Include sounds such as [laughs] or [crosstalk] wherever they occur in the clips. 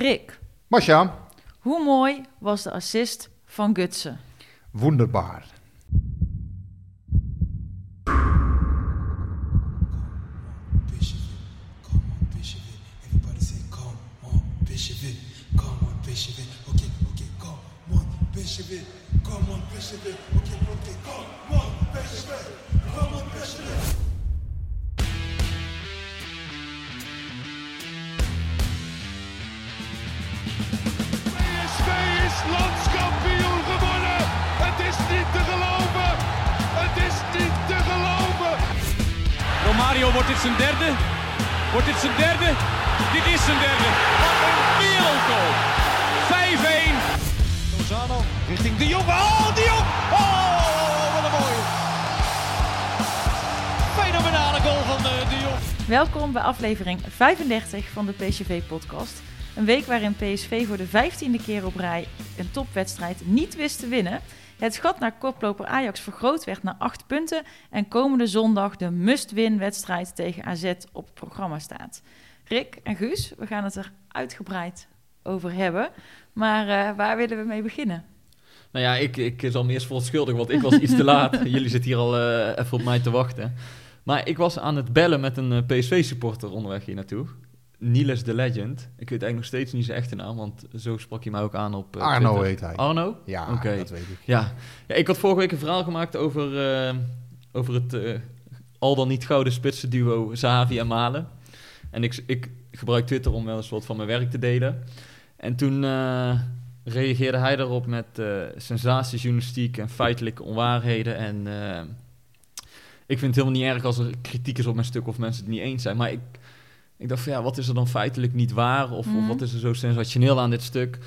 Rick, Masja, hoe mooi was de assist van Gutsen? wonderbaar. Aflevering 35 van de PSV-podcast. Een week waarin PSV voor de vijftiende keer op rij een topwedstrijd niet wist te winnen. Het gat naar koploper Ajax vergroot werd naar 8 punten. En komende zondag de must-win-wedstrijd tegen AZ op het programma staat. Rick en Guus, we gaan het er uitgebreid over hebben. Maar eh, waar willen we mee beginnen? Nou ja, ik, ik zal me eerst verontschuldigen, want ik was iets te laat. [laughs] Jullie zitten hier al eh, even op mij te wachten. Maar ik was aan het bellen met een eh, PSV-supporter onderweg hier naartoe. Niels de Legend. Ik weet eigenlijk nog steeds niet zijn echte naam, want zo sprak hij mij ook aan op eh, Arno Twitter. heet hij. Arno? Ja, Oké. dat weet ik. Ja. ja, ik had vorige week een verhaal gemaakt over, eh, over het al dan niet gouden spitsenduo Zahavi en Malen. En ik, ik gebruik Twitter om wel eens wat van mijn werk te delen. En toen reageerde hij daarop met sensatiejournalistiek en feitelijke onwaarheden. En ik vind het helemaal niet erg als er kritiek is op mijn stuk of mensen het niet eens zijn. Maar ik, ik dacht van ja, wat is er dan feitelijk niet waar? Of, Mhm. of wat is er zo sensationeel aan dit stuk?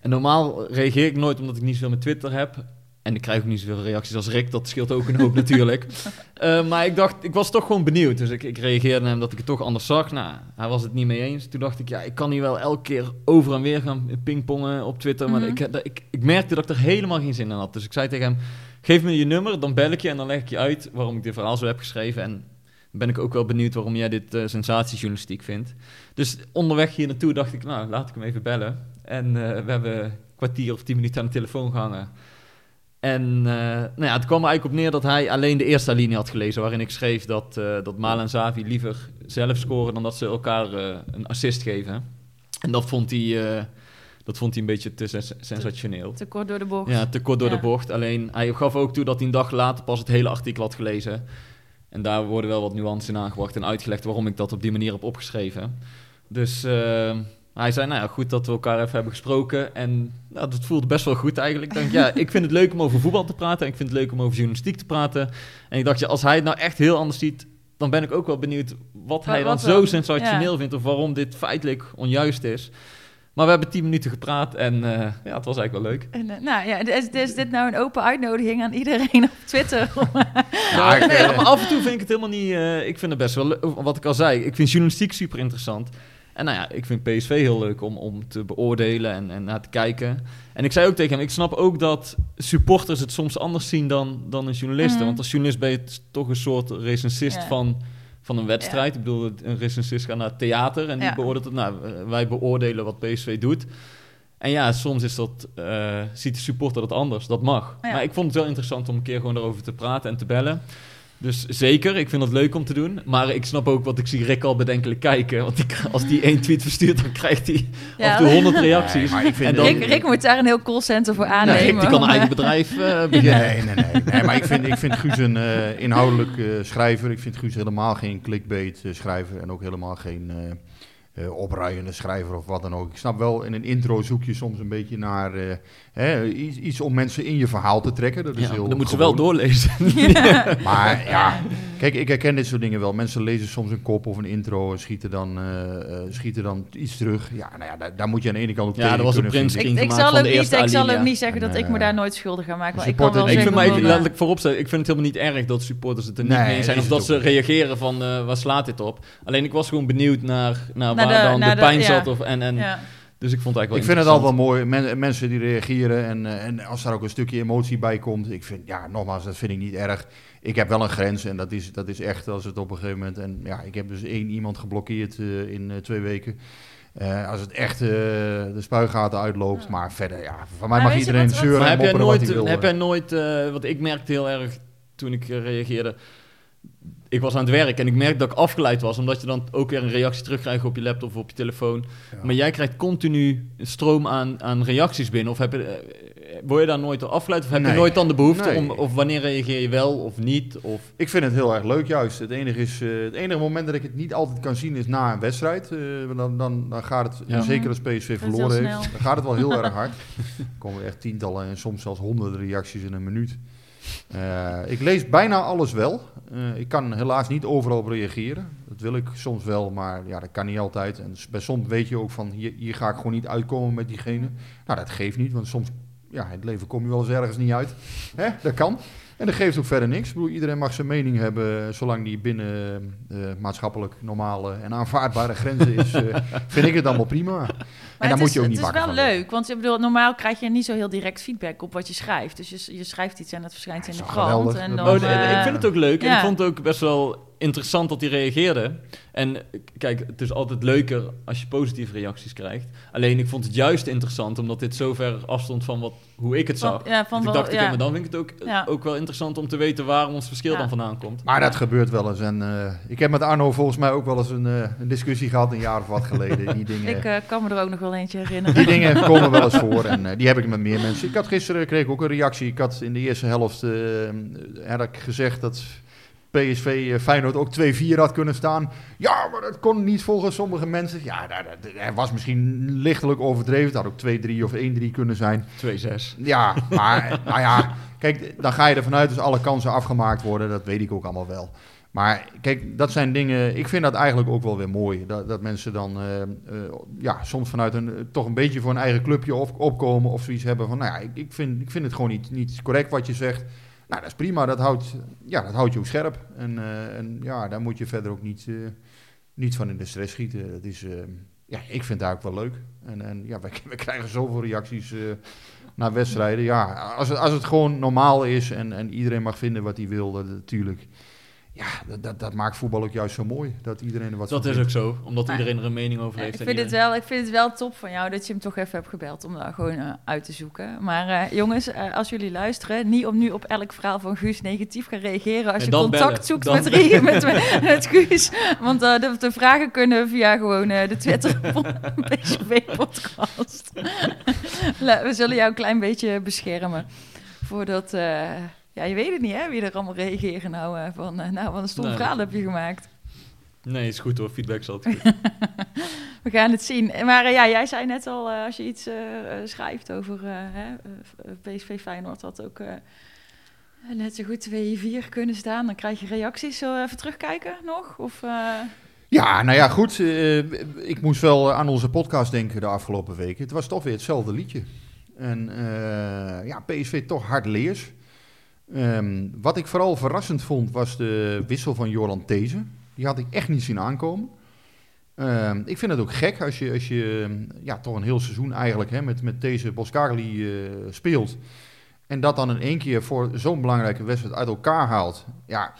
En normaal reageer ik nooit omdat ik niet zoveel met Twitter heb. En ik krijg ook niet zoveel reacties als Rick, dat scheelt ook een hoop natuurlijk. [laughs] Eh, maar ik dacht, ik was toch gewoon benieuwd. Dus ik, ik reageerde hem dat ik het toch anders zag. Nou, hij was het niet mee eens. Toen dacht ik, ja, ik kan hier wel elke keer over en weer gaan pingpongen op Twitter. Maar Mhm. ik, ik, ik merkte dat ik er helemaal geen zin in had. Dus ik zei tegen hem, geef me je nummer, dan bel ik je en dan leg ik je uit waarom ik dit verhaal zo heb geschreven. En ben ik ook wel benieuwd waarom jij dit eh, sensatiejournalistiek vindt. Dus onderweg hier naartoe dacht ik, nou, laat ik hem even bellen. En eh, we hebben een kwartier of tien minuten aan de telefoon gehangen. En eh, nou ja, het kwam er eigenlijk op neer dat hij alleen de eerste linie had gelezen, waarin ik schreef dat, eh dat Malen en Zavi liever zelf scoren dan dat ze elkaar eh, een assist geven. En dat vond hij, dat vond hij een beetje te sens- sensationeel. Te kort door de bocht. Ja, te kort door Ja. de bocht. Alleen hij gaf ook toe dat hij een dag later pas het hele artikel had gelezen. En daar worden wel wat nuances in aangebracht en uitgelegd waarom ik dat op die manier heb opgeschreven. Dus eh, hij zei, nou ja, goed dat we elkaar even hebben gesproken. En nou, dat voelde best wel goed eigenlijk. Ik ja, ik vind het leuk om over voetbal te praten. En ik vind het leuk om over journalistiek te praten. En ik dacht, ja, als hij het nou echt heel anders ziet, dan ben ik ook wel benieuwd wat hij Wat- dan wat zo dan? sensationeel Ja. vindt. Of waarom dit feitelijk onjuist is. Maar we hebben tien minuten gepraat en eh, ja, het was eigenlijk wel leuk. En, eh, nou ja, is, is dit nou een open uitnodiging aan iedereen op Twitter? eh, [laughs] Ja, [laughs] nee, eh, maar af en toe vind ik het helemaal niet... eh, ik vind het best wel leuk. Wat ik al zei, ik vind journalistiek super interessant. En nou ja, ik vind PSV heel leuk om, om te beoordelen en, en naar te kijken. En ik zei ook tegen hem, ik snap ook dat supporters het soms anders zien dan, dan een journalist. Mhm. Want als journalist ben je toch een soort recensist van, van een wedstrijd. Ik bedoel, een recensist gaat naar het theater en die beoordeelt het. Nou, eh, wij beoordelen wat PSV doet. En ja, soms is dat, eh, ziet de supporter dat anders. Dat mag. Ja. Maar ik vond het wel interessant om een keer gewoon erover te praten en te bellen. Dus zeker, ik vind het leuk om te doen. Maar ik snap ook wat ik zie Rick al bedenkelijk kijken. Want die, als die één tweet verstuurt, dan krijgt hij Ja. af en toe honderd reacties. Nee, maar ik vind en dan, Rick, Rick moet daar een heel callcenter voor aannemen. Rick die kan een eigen bedrijf eh, beginnen. Nee, nee, nee, nee. Maar ik vind, ik vind Guus een eh, inhoudelijk schrijver. Ik vind Guus helemaal geen clickbait eh, schrijver. En ook helemaal geen eh eh, opruiende schrijver of wat dan ook. Ik snap wel, in een intro zoek je soms een beetje naar eh, hè, iets, iets om mensen in je verhaal te trekken. Dat is Ja, heel maar dan moeten ze wel doorlezen. [laughs] Maar ja, kijk, ik herken dit soort dingen wel. Mensen lezen soms een kop of een intro en schieten dan, eh, eh, schieten dan iets terug. Ja, nou ja, daar, daar moet je aan de ene kant ook Ja, tegen er was een vind ik, ik. zal de niet, eerste ik zal niet zeggen dat ik me daar nooit schuldig aan maak. Maar ik kan wel Ik vind, mij, van, laat ik voorop ik vind het helemaal niet erg dat supporters het er niet Nee, mee eens zijn. Of dat ze reageren van, eh, waar slaat dit op? Alleen ik was gewoon benieuwd naar, naar, Naar waar de- dan naar de, de- pijn ja. zat. Of, en, en, ja. Dus ik vond het Ik eigenlijk vind het wel al wel mooi, men- mensen die reageren en, eh, en als daar ook een stukje emotie bij komt. Ik vind, ja, nogmaals, dat vind ik niet erg. Ik heb wel een grens en dat is, dat is echt als het op een gegeven moment... En ja, ik heb dus één iemand geblokkeerd eh, in eh, twee weken. Eh, als het echt eh, de spuigaten uitloopt. Maar verder, ja, van mij Maar mag iedereen wat- wat- zeuren Maar en heb jij mopperen wat nooit, hij wil. heb jij nooit eh, want ik merkte heel erg toen ik reageerde, ik was aan het werk en ik merkte dat ik afgeleid was, omdat je dan ook weer een reactie terugkrijgt op je laptop of op je telefoon. Ja. Maar jij krijgt continu een stroom aan, aan reacties binnen. Of heb je, eh, word je daar nooit door afgeleid? Of heb Nee. je nooit dan de behoefte Nee. om, of wanneer reageer je wel of niet? Of, Ik vind het heel erg leuk juist. Het enige, is, eh, het enige moment dat ik het niet altijd kan zien is na een wedstrijd. Eh, dan, dan, dan gaat het, Ja. zeker als PSV verloren heeft, dan gaat het wel heel [laughs] erg hard. Er komen echt tientallen en soms zelfs honderden reacties in een minuut. Eh, ik lees bijna alles wel. Eh, ik kan helaas niet overal op reageren. Dat wil ik soms wel, maar ja, dat kan niet altijd. En bij soms weet je ook van, hier, hier ga ik gewoon niet uitkomen met diegene. Nou, dat geeft niet, want soms, ja, in het leven kom je wel eens ergens niet uit. Hè? Dat kan. En dat geeft ook verder niks. Ik bedoel, iedereen mag zijn mening hebben, zolang die binnen eh, maatschappelijk normale en aanvaardbare grenzen is. eh, [laughs] vind ik het allemaal prima. Maar en het daar moet is, je ook niet Het is wel leuk, want ik bedoel, normaal krijg je niet zo heel direct feedback op wat je schrijft. Dus je, je schrijft iets en het verschijnt in de krant. En Dat dan, Oh, nee, eh, ik vind het ook leuk. En ik vond het ook best wel interessant dat hij reageerde. En kijk, het is altijd leuker als je positieve reacties krijgt. Alleen ik vond het juist interessant, omdat dit zo ver afstond van wat, hoe ik het Van- zag. ja, van dus ik wel- dacht, ja. maar dan vind ik het ook, Ja. ook wel interessant om te weten waarom ons verschil Ja. dan vandaan komt. Maar dat gebeurt wel eens. En eh, ik heb met Arno volgens mij ook wel eens een, eh, een discussie gehad, een jaar of wat geleden. Die [laughs] dingen, Ik eh, kan me er ook nog wel eentje herinneren. die dingen [laughs] komen wel eens voor en die heb ik met meer mensen. Ik had gisteren kreeg ik ook een reactie. Ik had in de eerste helft had ik gezegd dat PSV eh, Feyenoord ook 2-4 had kunnen staan. Ja, maar dat kon niet volgens sommige mensen. Ja, dat, dat, dat was misschien lichtelijk overdreven. Het had ook 2-3 of 1-3 kunnen zijn. 2-6. Ja, maar nou ja, kijk, dan ga je ervan uit dat alle kansen afgemaakt worden. Dat weet ik ook allemaal wel. Maar kijk, dat zijn dingen. Ik vind dat eigenlijk ook wel weer mooi. Dat, dat mensen dan eh, eh, ja, soms vanuit een toch een beetje voor een eigen clubje op, opkomen of zoiets hebben van. Nou ja, ik, ik, vind, ik vind het gewoon niet, niet correct wat je zegt. Nou, dat is prima. Dat houdt, ja, dat houdt je ook scherp. En, eh, en ja, daar moet je verder ook niet, eh, niet van in de stress schieten. Dat is, eh, ja, ik vind het eigenlijk wel leuk. En, en ja, we, [laughs] we krijgen zoveel reacties. naar wedstrijden. Ja, als het, als het gewoon normaal is en, en iedereen mag vinden wat hij wil, natuurlijk. Ja, dat, dat, dat maakt voetbal ook juist zo mooi. Dat iedereen er wat Dat is ook zo, omdat Maar- iedereen er een mening over heeft. ik, vind het wel, ik vind het wel top van jou dat je hem toch even hebt gebeld om daar gewoon eh, uit te zoeken. Maar eh, jongens, eh, als jullie luisteren, niet om nu op elk verhaal van Guus negatief gaan reageren als je contact bellen. zoekt Dan met, Rie- met, met, met Guus. Want de, de vragen kunnen via gewoon de Twitter [laughs] [laughs] PSV-podcast. [laughs] We zullen jou een klein beetje beschermen voordat... ja, je weet het niet, hè, wie er allemaal reageren nou. eh, van, eh, nou, wat een stom Nee. verhaal heb je gemaakt. Nee, is goed hoor. Feedback is altijd [laughs] goed. We gaan het zien. Maar eh, ja, jij zei net al, eh, als je iets schrijft over eh, hè, PSV Feyenoord had ook eh, net zo goed 2-4 kunnen staan. Dan krijg je reacties. Zullen we even terugkijken nog? Of, eh, Ja, nou ja, goed. ik moest wel aan onze podcast denken de afgelopen weken. Het was toch weer hetzelfde liedje. En eh, ja, PSV toch hard leers. Ehm, wat ik vooral verrassend vond, was de wissel van Joran Thezen. Die had ik echt niet zien aankomen. Ehm, ik vind het ook gek als je, als je ja, toch een heel seizoen eigenlijk hè, met, met deze Boskagli eh, speelt. En dat dan in één keer voor zo'n belangrijke wedstrijd uit elkaar haalt. Ja,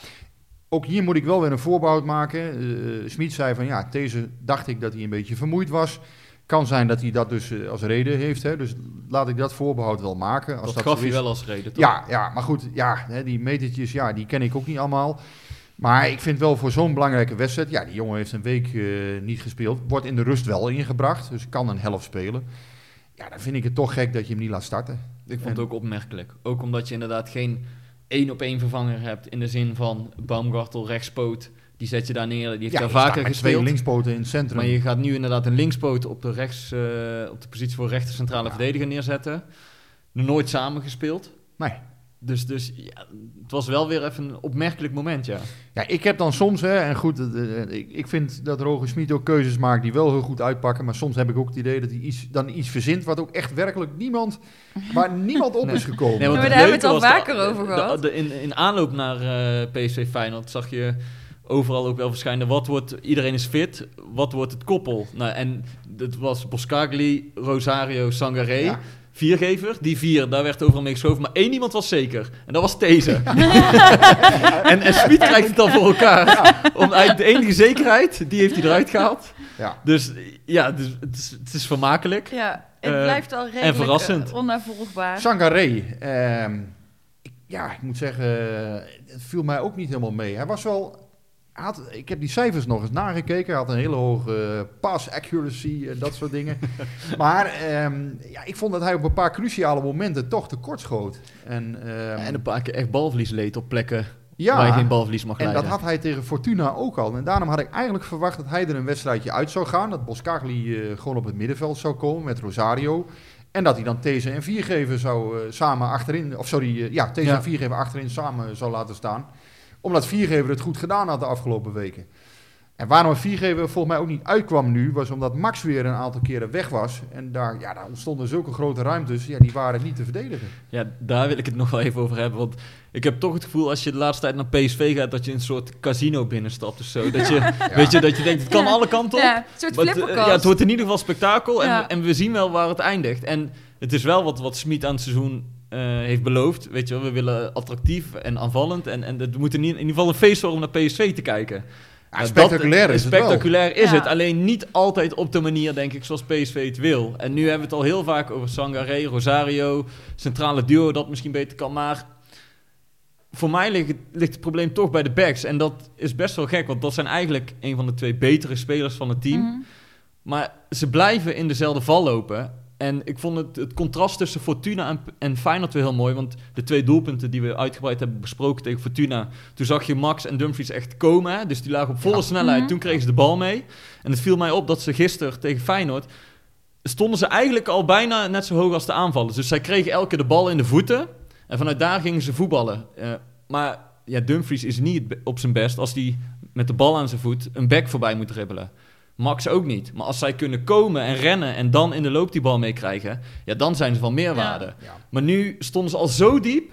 ook hier moet ik wel weer een voorbehoud maken. Uh, zei van ja, deze dacht ik dat hij een beetje vermoeid was. Kan zijn dat hij dat dus eh, als reden heeft. Hè? Dus laat ik dat voorbehoud wel maken. Als dat, dat gaf is. wel als reden, toch? Ja, ja, maar goed, ja, hè, die metertjes, ja, die ken ik ook niet allemaal. Maar ik vind wel voor zo'n belangrijke wedstrijd, ja, die jongen heeft een week eh, niet gespeeld. Wordt in de rust wel ingebracht, dus kan een helft spelen. Ja, dan vind ik het toch gek dat je hem niet laat starten. Ik vond En- het ook opmerkelijk. Ook omdat je inderdaad geen één op één vervanger hebt in de zin van Baumgartel rechtspoot. Die zet je daar neer, die heeft ja, daar je staat vaker met twee gespeeld. linkspoten in het centrum. Maar je gaat nu inderdaad een linkspoot op de, rechts, eh, op de positie voor rechter centrale Ja. verdediger neerzetten. Nooit samen gespeeld. Nee. Dus, dus ja, het was wel weer even een opmerkelijk moment, ja. Ja, ik heb dan soms, hè, en goed, eh, eh, ik, ik vind dat Roger Smit ook keuzes maakt die wel heel goed uitpakken. Maar soms heb ik ook het idee dat hij iets, dan iets verzint wat ook echt werkelijk niemand, waar [laughs] niemand op Nee. is gekomen. Nee, want maar daar hebben we het al vaker over de- gehad. de- in, in aanloop naar eh PSV Feyenoord zag je overal ook wel verschijnen. Wat wordt, iedereen is fit, wat wordt het koppel? Nou, en het was Boskagli, Rosario, Sangaré. Ja. viergever. Die vier, daar werd overal mee geschoven. Maar één iemand was zeker. En dat was deze. [laughs] en en Smit krijgt het dan voor elkaar. Om eigenlijk de enige zekerheid, die heeft hij eruit gehaald. Ja. Dus ja, dus, het, is, het is vermakelijk. Ja, het Eh, blijft al redelijk verrassend. eh, onnavolgbaar. Sangaré. ehm, ja, ik moet zeggen, het viel mij ook niet helemaal mee. Hij was wel... Had, ik heb die cijfers nog eens nagekeken. Hij had een hele hoge eh, pass accuracy en dat soort dingen. [laughs] maar ehm, ja, ik vond dat hij op een paar cruciale momenten toch tekort schoot. En, ehm, En een paar keer echt balverlies leed op plekken ja, waar je geen balverlies mag en leiden. dat had hij tegen Fortuna ook al. En daarom had ik eigenlijk verwacht dat hij er een wedstrijdje uit zou gaan. Dat Boskagli eh, gewoon op het middenveld zou komen met Rosario. En dat hij dan These en Viergever zou eh, samen achterin... Of sorry, eh, ja, These Ja. en Viergever achterin samen zou laten staan. Omdat Viergever het goed gedaan had de afgelopen weken. En waarom Viergever volgens mij ook niet uitkwam nu... was omdat Max weer een aantal keren weg was. En daar, ja, daar ontstonden zulke grote ruimtes. Ja, die waren niet te verdedigen. Ja, daar wil ik het [laughs] nog wel even over hebben. Want ik heb toch het gevoel als je de laatste tijd naar PSV gaat... dat je in een soort casino binnenstapt of zo. [laughs] Dat je, weet je, dat je denkt, het kan Ja. alle kanten op. Ja, een soort Maar het, eh, ja, het wordt in ieder geval spektakel. En, Ja. en we zien wel waar het eindigt. En het is wel wat, wat Smit aan het seizoen eh, heeft beloofd. Weet je wel, we willen attractief en aanvallend. En, en het moet in, ieder- in ieder geval een feest worden om naar PSV te kijken. Ja, spectaculair dat- is het wel. Spectaculair is Ja. het. Alleen niet altijd op de manier, denk ik, zoals PSV het wil. En nu hebben we het al heel vaak over Sangaré, Rosario, centrale duo dat misschien beter kan. Maar voor mij ligt het, ligt het probleem toch bij de backs. En dat is best wel gek, want dat zijn eigenlijk een van de twee betere spelers van het team. Mhm. Maar ze blijven in dezelfde val lopen. En ik vond het, het contrast tussen Fortuna en, en Feyenoord weer heel mooi. Want de twee doelpunten die we uitgebreid hebben besproken tegen Fortuna... toen zag je Max en Dumfries echt komen. Hè? Dus die lagen op volle Ja. snelheid. Mhm. Toen kregen ze de bal mee. En het viel mij op dat ze gisteren tegen Feyenoord... stonden ze eigenlijk al bijna net zo hoog als de aanvallers. Dus zij kregen elke keer de bal in de voeten. En vanuit daar gingen ze voetballen. Eh, maar ja, Dumfries is niet op zijn best... als hij met de bal aan zijn voet een back voorbij moet dribbelen. Max ook niet. Maar als zij kunnen komen en rennen en dan in de loop die bal meekrijgen, ja, dan zijn ze van meerwaarde. Ja. Maar nu stonden ze al zo diep,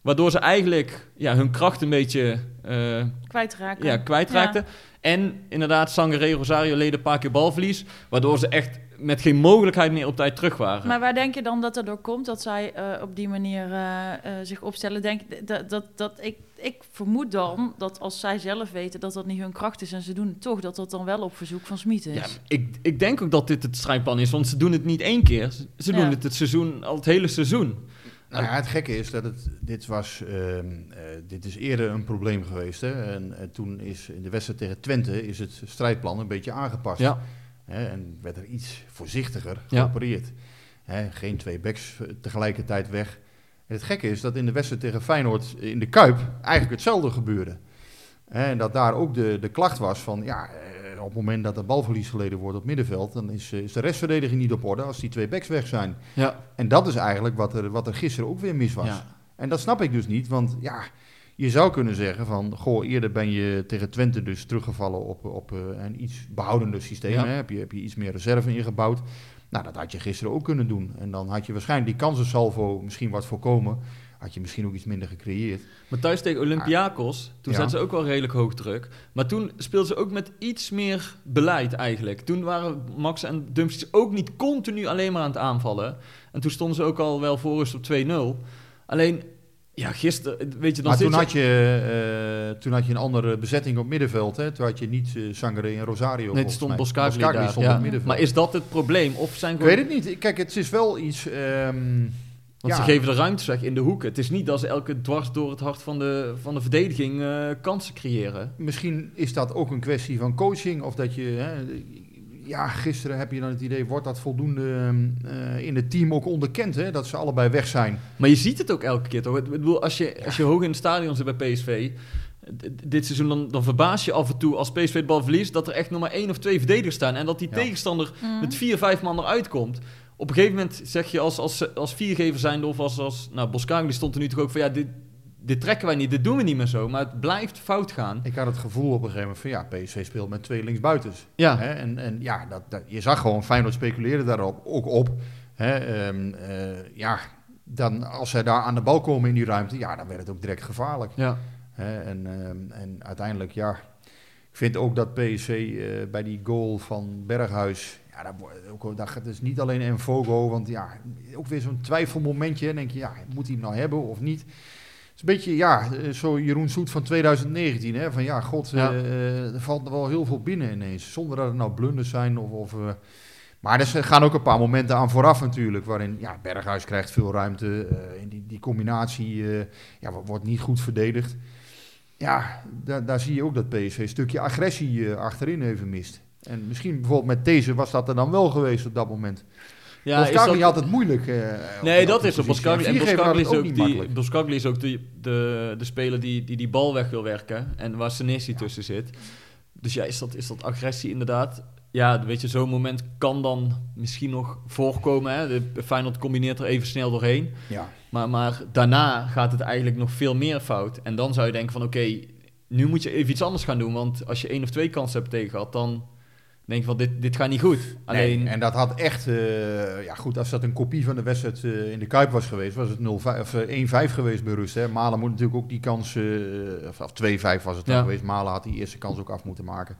waardoor ze eigenlijk ja, hun kracht een beetje eh, Kwijtraken. ja, kwijtraakten. En inderdaad, Sangaré, Rosario leden een paar keer balverlies, waardoor ze echt met geen mogelijkheid meer op tijd terug waren. Maar waar denk je dan dat er door komt dat zij eh, op die manier eh, eh, zich opstellen? Denk, dat, dat, dat, ik, ik vermoed dan dat als zij zelf weten dat dat niet hun kracht is en ze doen het toch, dat dat dan wel op verzoek van Smit is. Ja, ik, ik denk ook dat dit het strijdplan is, want ze doen het niet één keer. Ze, doen Ja. het het seizoen, al het hele seizoen. Nou ja, het gekke is dat het, dit was, ehm, eh, dit is eerder een probleem geweest. Hè? En toen is in de wedstrijd tegen Twente is het strijdplan een beetje aangepast. Ja. Hè? En werd er iets voorzichtiger Ja. geopereerd. Hè? Geen twee backs eh, tegelijkertijd weg. En het gekke is dat in de wedstrijd tegen Feyenoord in de Kuip eigenlijk hetzelfde gebeurde. En dat daar ook de, de klacht was van, ja, eh, op het moment dat er balverlies geleden wordt op middenveld, dan is, eh, is de restverdediging niet op orde als die twee backs weg zijn. Ja. En dat is eigenlijk wat er, wat er gisteren ook weer mis was. Ja. En dat snap ik dus niet, want ja, je zou kunnen zeggen van, goh, eerder ben je tegen Twente dus teruggevallen op, op eh, een iets behoudender systeem. Ja. Hè? Heb, je, heb je iets meer reserve ingebouwd. Nou, dat had je gisteren ook kunnen doen. En dan had je waarschijnlijk die kansensalvo misschien wat voorkomen. Had je misschien ook iets minder gecreëerd. Maar thuis tegen Olympiakos, toen Ja. zetten ze ook wel redelijk hoog druk. Maar toen speelden ze ook met iets meer beleid eigenlijk. Toen waren Max en Dumfries ook niet continu alleen maar aan het aanvallen. En toen stonden ze ook al wel voor rust op 2-0. Alleen, ja, gisteren, weet je, dan maar toen je- had, je, eh, toen had je een andere bezetting op middenveld. Hè? Toen had je niet Sangare en Rosario. Nee, volgens het stond Boskagli daar. stond ja. op middenveld. Maar is dat het probleem? Of zijn Ik gewoon... weet het niet. Kijk, het is wel iets... ehm, Want Ja. ze geven de ruimte weg in de hoeken. Het is niet dat ze elke dwars door het hart van de, van de verdediging eh, kansen creëren. Misschien is dat ook een kwestie van coaching. Of dat je. Hè, ja, gisteren heb je dan het idee, wordt dat voldoende eh, in het team ook onderkend, hè, dat ze allebei weg zijn. Maar je ziet het ook elke keer toch? Ik bedoel, als je, als je hoog in het stadion zit bij PSV, dit seizoen, dan, dan verbaas je af en toe als PSV de bal verliest, dat er echt nog maar één of twee verdedigers staan. En dat die Ja. tegenstander Mhm. met vier, vijf man eruit komt. Op een gegeven moment zeg je als, als, als viergever zijnde of als, als nou, Boskagli stond er nu toch ook van ja, dit, dit trekken wij niet, dit doen we niet meer zo. Maar het blijft fout gaan. Ik had het gevoel op een gegeven moment van ja, PSV speelt met twee linksbuitens. Ja, Hè, en, en ja, dat, dat, je zag gewoon Feyenoord speculeren daarop ook op. Hè, ehm, eh, ja, dan als zij daar aan de bal komen in die ruimte, ja, dan werd het ook direct gevaarlijk. ja. Hè, en, ehm, en uiteindelijk, ja, ik vind ook dat PSV eh, bij die goal van Berghuis, ja, wordt ook, dat gaat dus niet alleen en Fogo, want ja, ook weer zo'n twijfelmomentje. Denk je, ja, moet hij hem nou hebben of niet? Het is een beetje, ja, eh, zo Jeroen Soet van 2019. Hè? Van ja, god, Ja. eh, er valt er wel heel veel binnen ineens. Zonder dat het nou blunders zijn of... of eh, maar er gaan ook een paar momenten aan vooraf natuurlijk. Waarin, ja, Berghuis krijgt veel ruimte. eh, en die, die combinatie ja, wo- wordt niet goed verdedigd. Ja, daar, daar zie je ook dat PSV een stukje agressie achterin even mist. En misschien bijvoorbeeld met deze was dat er dan wel geweest op dat moment. Ja, is Boskagli dat- had het moeilijk. eh, Nee, dat is positie. Boskagli. En het is ook, die. Boskagli is ook de, de, de speler die, die die bal weg wil werken. En waar Senesi tussen zit. Dus ja, is dat, is dat agressie inderdaad? Ja, weet je, zo'n moment kan dan misschien nog voorkomen. Hè? De Feyenoord combineert er even snel doorheen. Ja. Maar, maar daarna gaat het eigenlijk nog veel meer fout. En dan zou je denken van oké, nu moet je even iets anders gaan doen. Want als je één of twee kansen hebt tegen gehad, dan denk van dit, dit gaat niet goed. Alleen, Nee, en dat had echt, eh, ja goed, als dat een kopie van de wedstrijd eh, in de Kuip was geweest, was het 0-5 of, eh, 1-5 geweest bij rust. Hè. Malen moet natuurlijk ook die kans, eh, of, of 2-5 was het dan Ja. geweest. Malen had die eerste kans ook af moeten maken.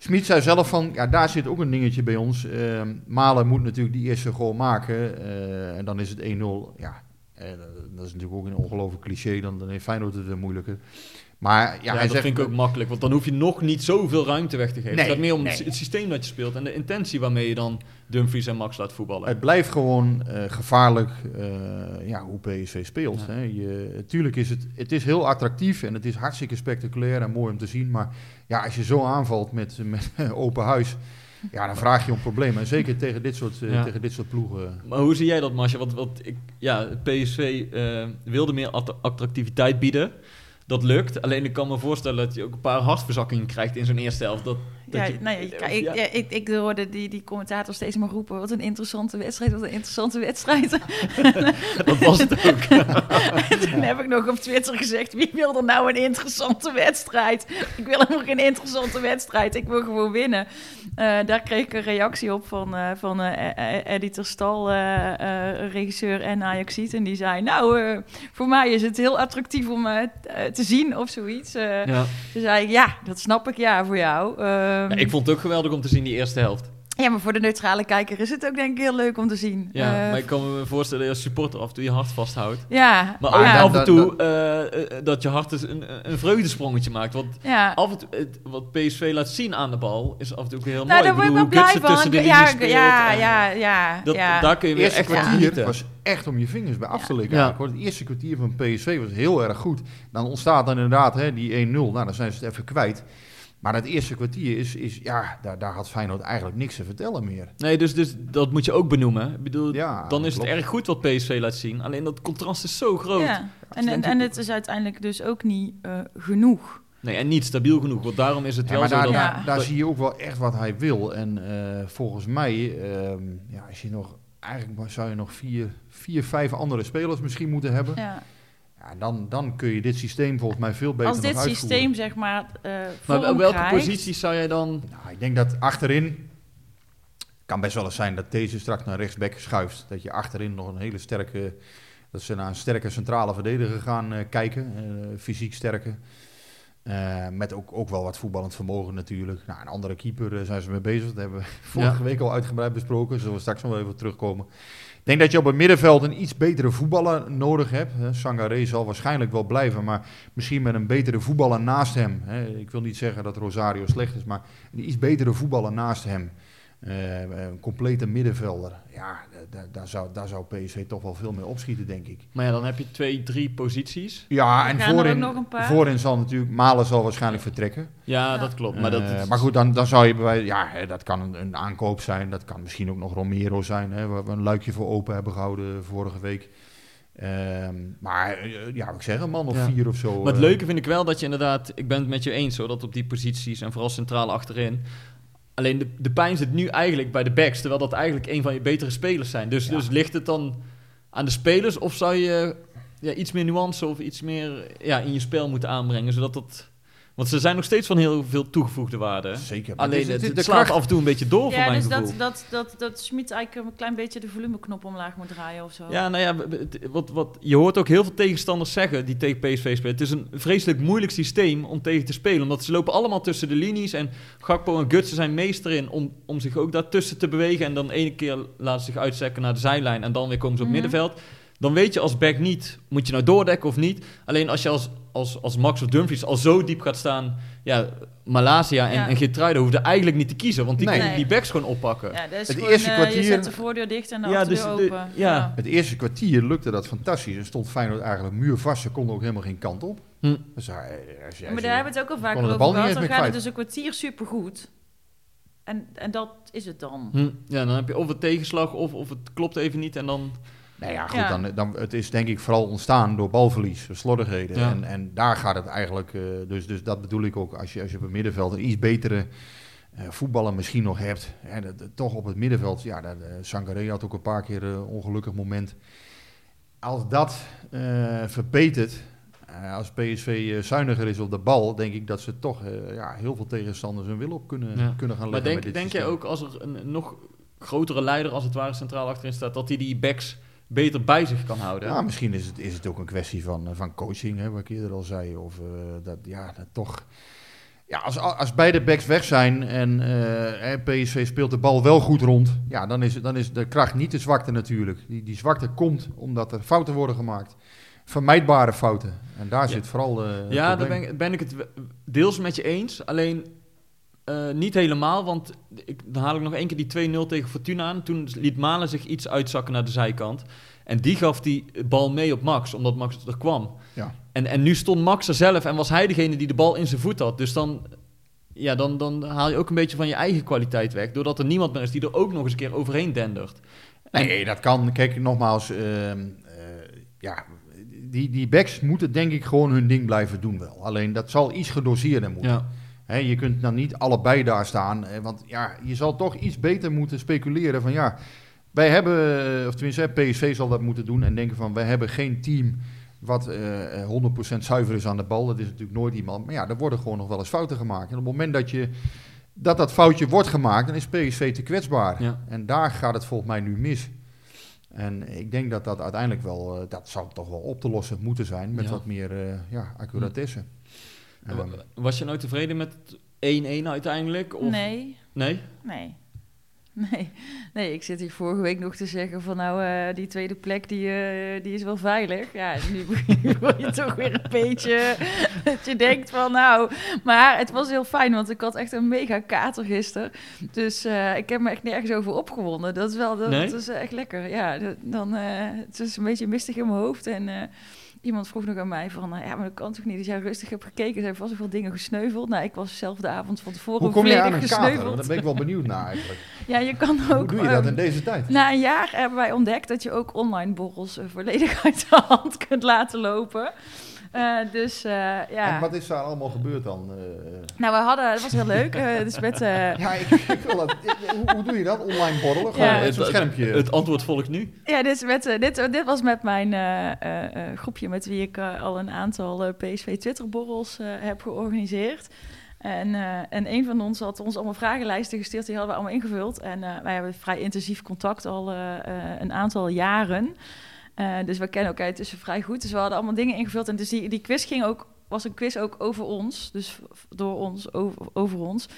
Smit zei zelf van, ja daar zit ook een dingetje bij ons. Eh, Malen moet natuurlijk die eerste goal maken eh, en dan is het 1-0. Ja, eh, dat is natuurlijk ook een ongelooflijk cliché, dan, dan heeft Feyenoord het weer moeilijker. Maar ja, ja, hij dat zegt, vind ik ook makkelijk. Want dan hoef je nog niet zoveel ruimte weg te geven. Nee, het gaat meer om nee. het, systeem dat je speelt. En de intentie waarmee je dan Dumfries en Max laat voetballen. Het blijft gewoon eh, gevaarlijk eh, ja, hoe PSV speelt. Ja. Hè. Je, tuurlijk is het, het is heel attractief en het is hartstikke spectaculair en mooi om te zien. Maar ja, als je zo aanvalt met, [laughs] met open huis, ja, dan vraag je om problemen. En zeker [laughs] tegen dit soort, eh, Ja. tegen dit soort ploegen. Maar hoe zie jij dat, Masje? Want, want ik, ja, PSV wilde meer att- attractiviteit bieden. Dat lukt. Alleen ik kan me voorstellen dat je ook een paar hartverzakkingen krijgt in zo'n eerste helft. Dat, Ja, je- nou ja, ik, ik, ik hoorde die, die commentator steeds maar roepen... wat een interessante wedstrijd, wat een interessante wedstrijd. [laughs] dat was het ook. [laughs] En toen heb ik nog op Twitter gezegd... wie wil er nou een interessante wedstrijd? Ik wil helemaal geen interessante wedstrijd, ik wil gewoon winnen. Eh, daar kreeg ik een reactie op van, eh van eh, Eddie ter Stal, regisseur en Ajaxiet. En die zei, nou, voor mij is het heel attractief om te zien of zoiets. Toen zei ik, ja, dat snap ik, ja, voor jou. Ehm, Ja, ik vond het ook geweldig om te zien, die eerste helft. ja, maar voor de neutrale kijker is het ook denk ik heel leuk om te zien. Ja, Eh, maar ik kan me voorstellen dat je als supporter af en toe je hart vasthoudt. ja, Maar Maar ook ja, af en toe eh, eh, dat je hart eens een, een vreugdesprongetje maakt. Want ja. af en toe, het- wat PSV laat zien aan de bal is af en toe ook heel Nou, mooi. daar word ik blij van. tussen de ja, ja, speelt ja, ja, ja, Dat, ja. Daar kun je weer echt kwartier genieten. was echt om je vingers bij af te likken. Ja. Het eerste kwartier van PSV was heel erg goed. Dan ontstaat dan inderdaad hè, die 1-0. Nou, dan zijn ze het even kwijt. Maar dat eerste kwartier is, is ja, daar, daar had Feyenoord eigenlijk niks te vertellen meer. Nee, dus, dus dat moet je ook benoemen. Ik bedoel, Ja, dan is het erg goed wat PSV laat zien. Alleen dat contrast is zo groot. Ja. En, en, en het is uiteindelijk dus ook niet eh, genoeg. Nee, en niet stabiel genoeg. Want daarom is het Ja, wel maar zo daar, dat... Ja. daar, zie je ook wel echt wat hij wil. En eh, volgens mij, ehm, ja, als je nog, eigenlijk maar zou je nog vier, vier, vijf andere spelers misschien moeten hebben. Ja. Ja, dan, dan kun je dit systeem volgens mij veel beter Als dit systeem zeg maar eh maar welke krijgt- posities zou jij dan... Nou, ik denk dat achterin, kan best wel eens zijn dat deze straks naar rechtsback schuift. Dat je achterin nog een hele sterke, dat ze naar een sterke centrale verdediger gaan eh, kijken. eh, fysiek sterke. Eh, met ook, ook wel wat voetballend vermogen natuurlijk. Nou, een andere keeper zijn ze mee bezig. Dat hebben we [laughs] vorige week al uitgebreid besproken. Zullen we straks nog wel even terugkomen. Ik denk dat je op het middenveld een iets betere voetballer nodig hebt. Sangaré zal waarschijnlijk wel blijven, maar misschien met een betere voetballer naast hem. Ik wil niet zeggen dat Rosario slecht is, maar een iets betere voetballer naast hem. Eh, een complete middenvelder. Ja, da- da- daar zou, daar zou PSV toch wel veel mee opschieten, denk ik. Maar ja, dan heb je twee, drie posities. Ja, en voorin, nog een paar. voorin zal natuurlijk, Malen zal waarschijnlijk vertrekken. Ja, Ja. dat klopt. Maar, dat Eh, is- maar goed, dan, dan zou je bij, ja, hè, dat kan een, een aankoop zijn. Dat kan misschien ook nog Romero zijn, hè, waar we een luikje voor open hebben gehouden vorige week. Ehm, maar eh, ja, wat ik zeg, een man of Ja. vier of zo. Maar het eh, leuke vind ik wel dat je inderdaad... Ik ben het met je eens hoor, dat op die posities en vooral centraal achterin... Alleen de, de pijn zit nu eigenlijk bij de backs, terwijl dat eigenlijk een van je betere spelers zijn. Dus, Ja. dus ligt het dan aan de spelers of zou je ja, iets meer nuance of iets meer ja, in je spel moeten aanbrengen, zodat dat Want ze zijn nog steeds van heel veel toegevoegde waarde. Zeker. Alleen het het, slaat kracht- af en toe een beetje door voor Ja, mijn dus gevoel. dat, dat, dat, dat Schmid eigenlijk een klein beetje de volumeknop omlaag moet draaien of zo. Ja, nou ja, wat, wat, je hoort ook heel veel tegenstanders zeggen die tegen PSV spelen. Het is een vreselijk moeilijk systeem om tegen te spelen. Omdat ze lopen allemaal tussen de linies. En Gakpo en Gutsen zijn meester in om, om zich ook daartussen te bewegen. En dan ene keer laten ze zich uitzekken naar de zijlijn. En dan weer komen ze op Mhm. middenveld. Dan weet je als back niet, moet je nou doordekken of niet. Alleen als je als, als, als Max of Dumfries al zo diep gaat staan... Ja, Malasia en, Ja. en Geertruiden hoefden eigenlijk niet te kiezen. Want die Nee. kunnen die backs gewoon oppakken. Ja, dat is Het gewoon, eerste eh, kwartier- je zet de voordeur dicht en de Ja, achterdeur dus de- open. ja. Het eerste kwartier lukte dat fantastisch. En stond Feyenoord eigenlijk muurvast. Ze konden ook helemaal geen kant op. Hm. Dus, ja, eh, als Maar daar hebben we het ook al de over gehad. Dan gaat het dus een kwartier supergoed. En, en dat is het dan. Hm, ja, dan heb je of een tegenslag of, of het klopt even niet en dan... Nou ja, goed, Ja. Dan, dan, het is denk ik vooral ontstaan door balverlies, slordigheden. Ja. En, en daar gaat het eigenlijk, eh, dus, dus dat bedoel ik ook, als je, als je op het middenveld een iets betere eh, voetballer misschien nog hebt. Hè, dat, dat- toch op het middenveld, ja, dat, eh, Sangaré had ook een paar keer een ongelukkig moment. Als dat eh verbetert, eh, als PSV eh, zuiniger is op de bal, denk ik dat ze toch eh, ja, heel veel tegenstanders hun wil op kunnen, Ja. kunnen gaan Maar leggen. met denk, dit denk jij systeem. ook als er een, een nog grotere leider als het ware centraal achterin staat, dat hij die backs beter bij zich kan houden? Ja, misschien is het, is het ook een kwestie van, eh, van coaching, hè, wat ik eerder al zei. Of eh, dat, ja, dat toch... Ja, als, als beide backs weg zijn en eh, hè, PSV speelt de bal wel goed rond, ja, dan is, dan is de kracht niet de zwakte natuurlijk. Die, die zwakte komt omdat er fouten worden gemaakt. Vermijdbare fouten. En daar Ja. zit vooral eh, het Ja, daar ben ik, ben ik het deels met je eens. Alleen eh, niet helemaal, want ik, dan haal ik nog één keer die 2-0 tegen Fortuna aan. Toen liet Malen zich iets uitzakken naar de zijkant. En die gaf die bal mee op Max, omdat Max er kwam. Ja. En, en nu stond Max er zelf en was hij degene die de bal in zijn voet had. Dus dan, ja, dan, dan haal je ook een beetje van je eigen kwaliteit weg. Doordat er niemand meer is die er ook nog eens een keer overheen dendert. En- Nee, dat kan. Kijk, nogmaals, ehm, eh, ja, die, die backs moeten denk ik gewoon hun ding blijven doen wel. Alleen dat zal iets gedoseerder moeten. Ja. Je kunt dan niet allebei daar staan, eh, want ja, je zal toch iets beter moeten speculeren van ja, wij hebben, eh, of tenminste PSV zal dat moeten doen en denken van wij hebben geen team wat eh, eh, 100% zuiver is aan de bal. Dat is natuurlijk nooit iemand, maar ja, er worden gewoon nog wel eens fouten gemaakt. En op het moment dat je dat dat foutje wordt gemaakt, dan is PSV te kwetsbaar. Ja. En daar gaat het volgens mij nu mis. En ik denk dat dat uiteindelijk wel, eh, dat zou toch wel op te lossen moeten zijn met Ja. wat meer eh, ja, accuratesse. Was je nou tevreden met 1-1 uiteindelijk? Of? Nee, Nee? nee. Nee. nee, ik zit hier vorige week nog te zeggen van nou, eh, die tweede plek die, eh, die is wel veilig. Ja, [laughs] nu word je toch weer een beetje dat je denkt van nou, maar het was heel fijn, want ik had echt een mega kater gisteren. Dus eh, ik heb me echt nergens over opgewonden. Dat is wel, dat, Nee? dat is echt lekker. Ja, dat- dan, eh, het is een beetje mistig in mijn hoofd en... Iemand vroeg nog aan mij van, eh, ja, maar dat kan toch niet? Als jij rustig hebt gekeken, zijn vast veel dingen gesneuveld. Nou, ik was zelf de avond van tevoren hoe kom je aan een kater? gesneuveld. Daar ben ik wel benieuwd naar eigenlijk. [laughs] Ja, je kan ook. Hoe doe je dat ehm, in deze tijd? na een jaar hebben wij ontdekt dat je ook online borrels eh, volledig [laughs] uit de hand kunt laten lopen. Eh, dus eh, ja. En wat is daar allemaal gebeurd dan? eh? Nou, we hadden, het was heel leuk. eh, dus met, eh, [laughs] ja, ik, ik wil dat. Hoe, hoe doe je dat? Online borrelen? Ja. Het- schermpje. Het antwoord volgt nu. ja, dit, is met, dit, dit was met mijn eh, eh, eh, groepje met wie ik al een aantal eh, PSV Twitterborrels eh, heb georganiseerd. En, eh, en een van ons had ons allemaal vragenlijsten gestuurd, die hadden we allemaal ingevuld. En eh, wij hebben vrij intensief contact al eh, eh, een aantal jaren. Eh, dus we kennen elkaar intussen vrij goed. Dus we hadden allemaal dingen ingevuld. En dus die, die quiz ging ook, was een quiz ook over ons. Dus door ons, over, over ons.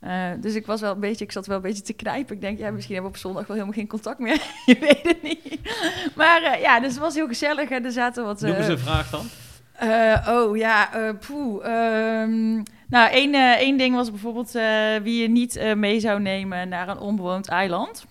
Eh, dus ik was wel een beetje, ik zat wel een beetje te knijpen. Ik denk, ja, misschien hebben we op zondag wel helemaal geen contact meer. [laughs] Je weet het niet. Maar eh, ja, dus het was heel gezellig. En er zaten wat... Noem eens een vraag dan. oh ja, eh poeh. ehm, nou, één, één ding was bijvoorbeeld wie je niet mee zou nemen naar een onbewoond eiland.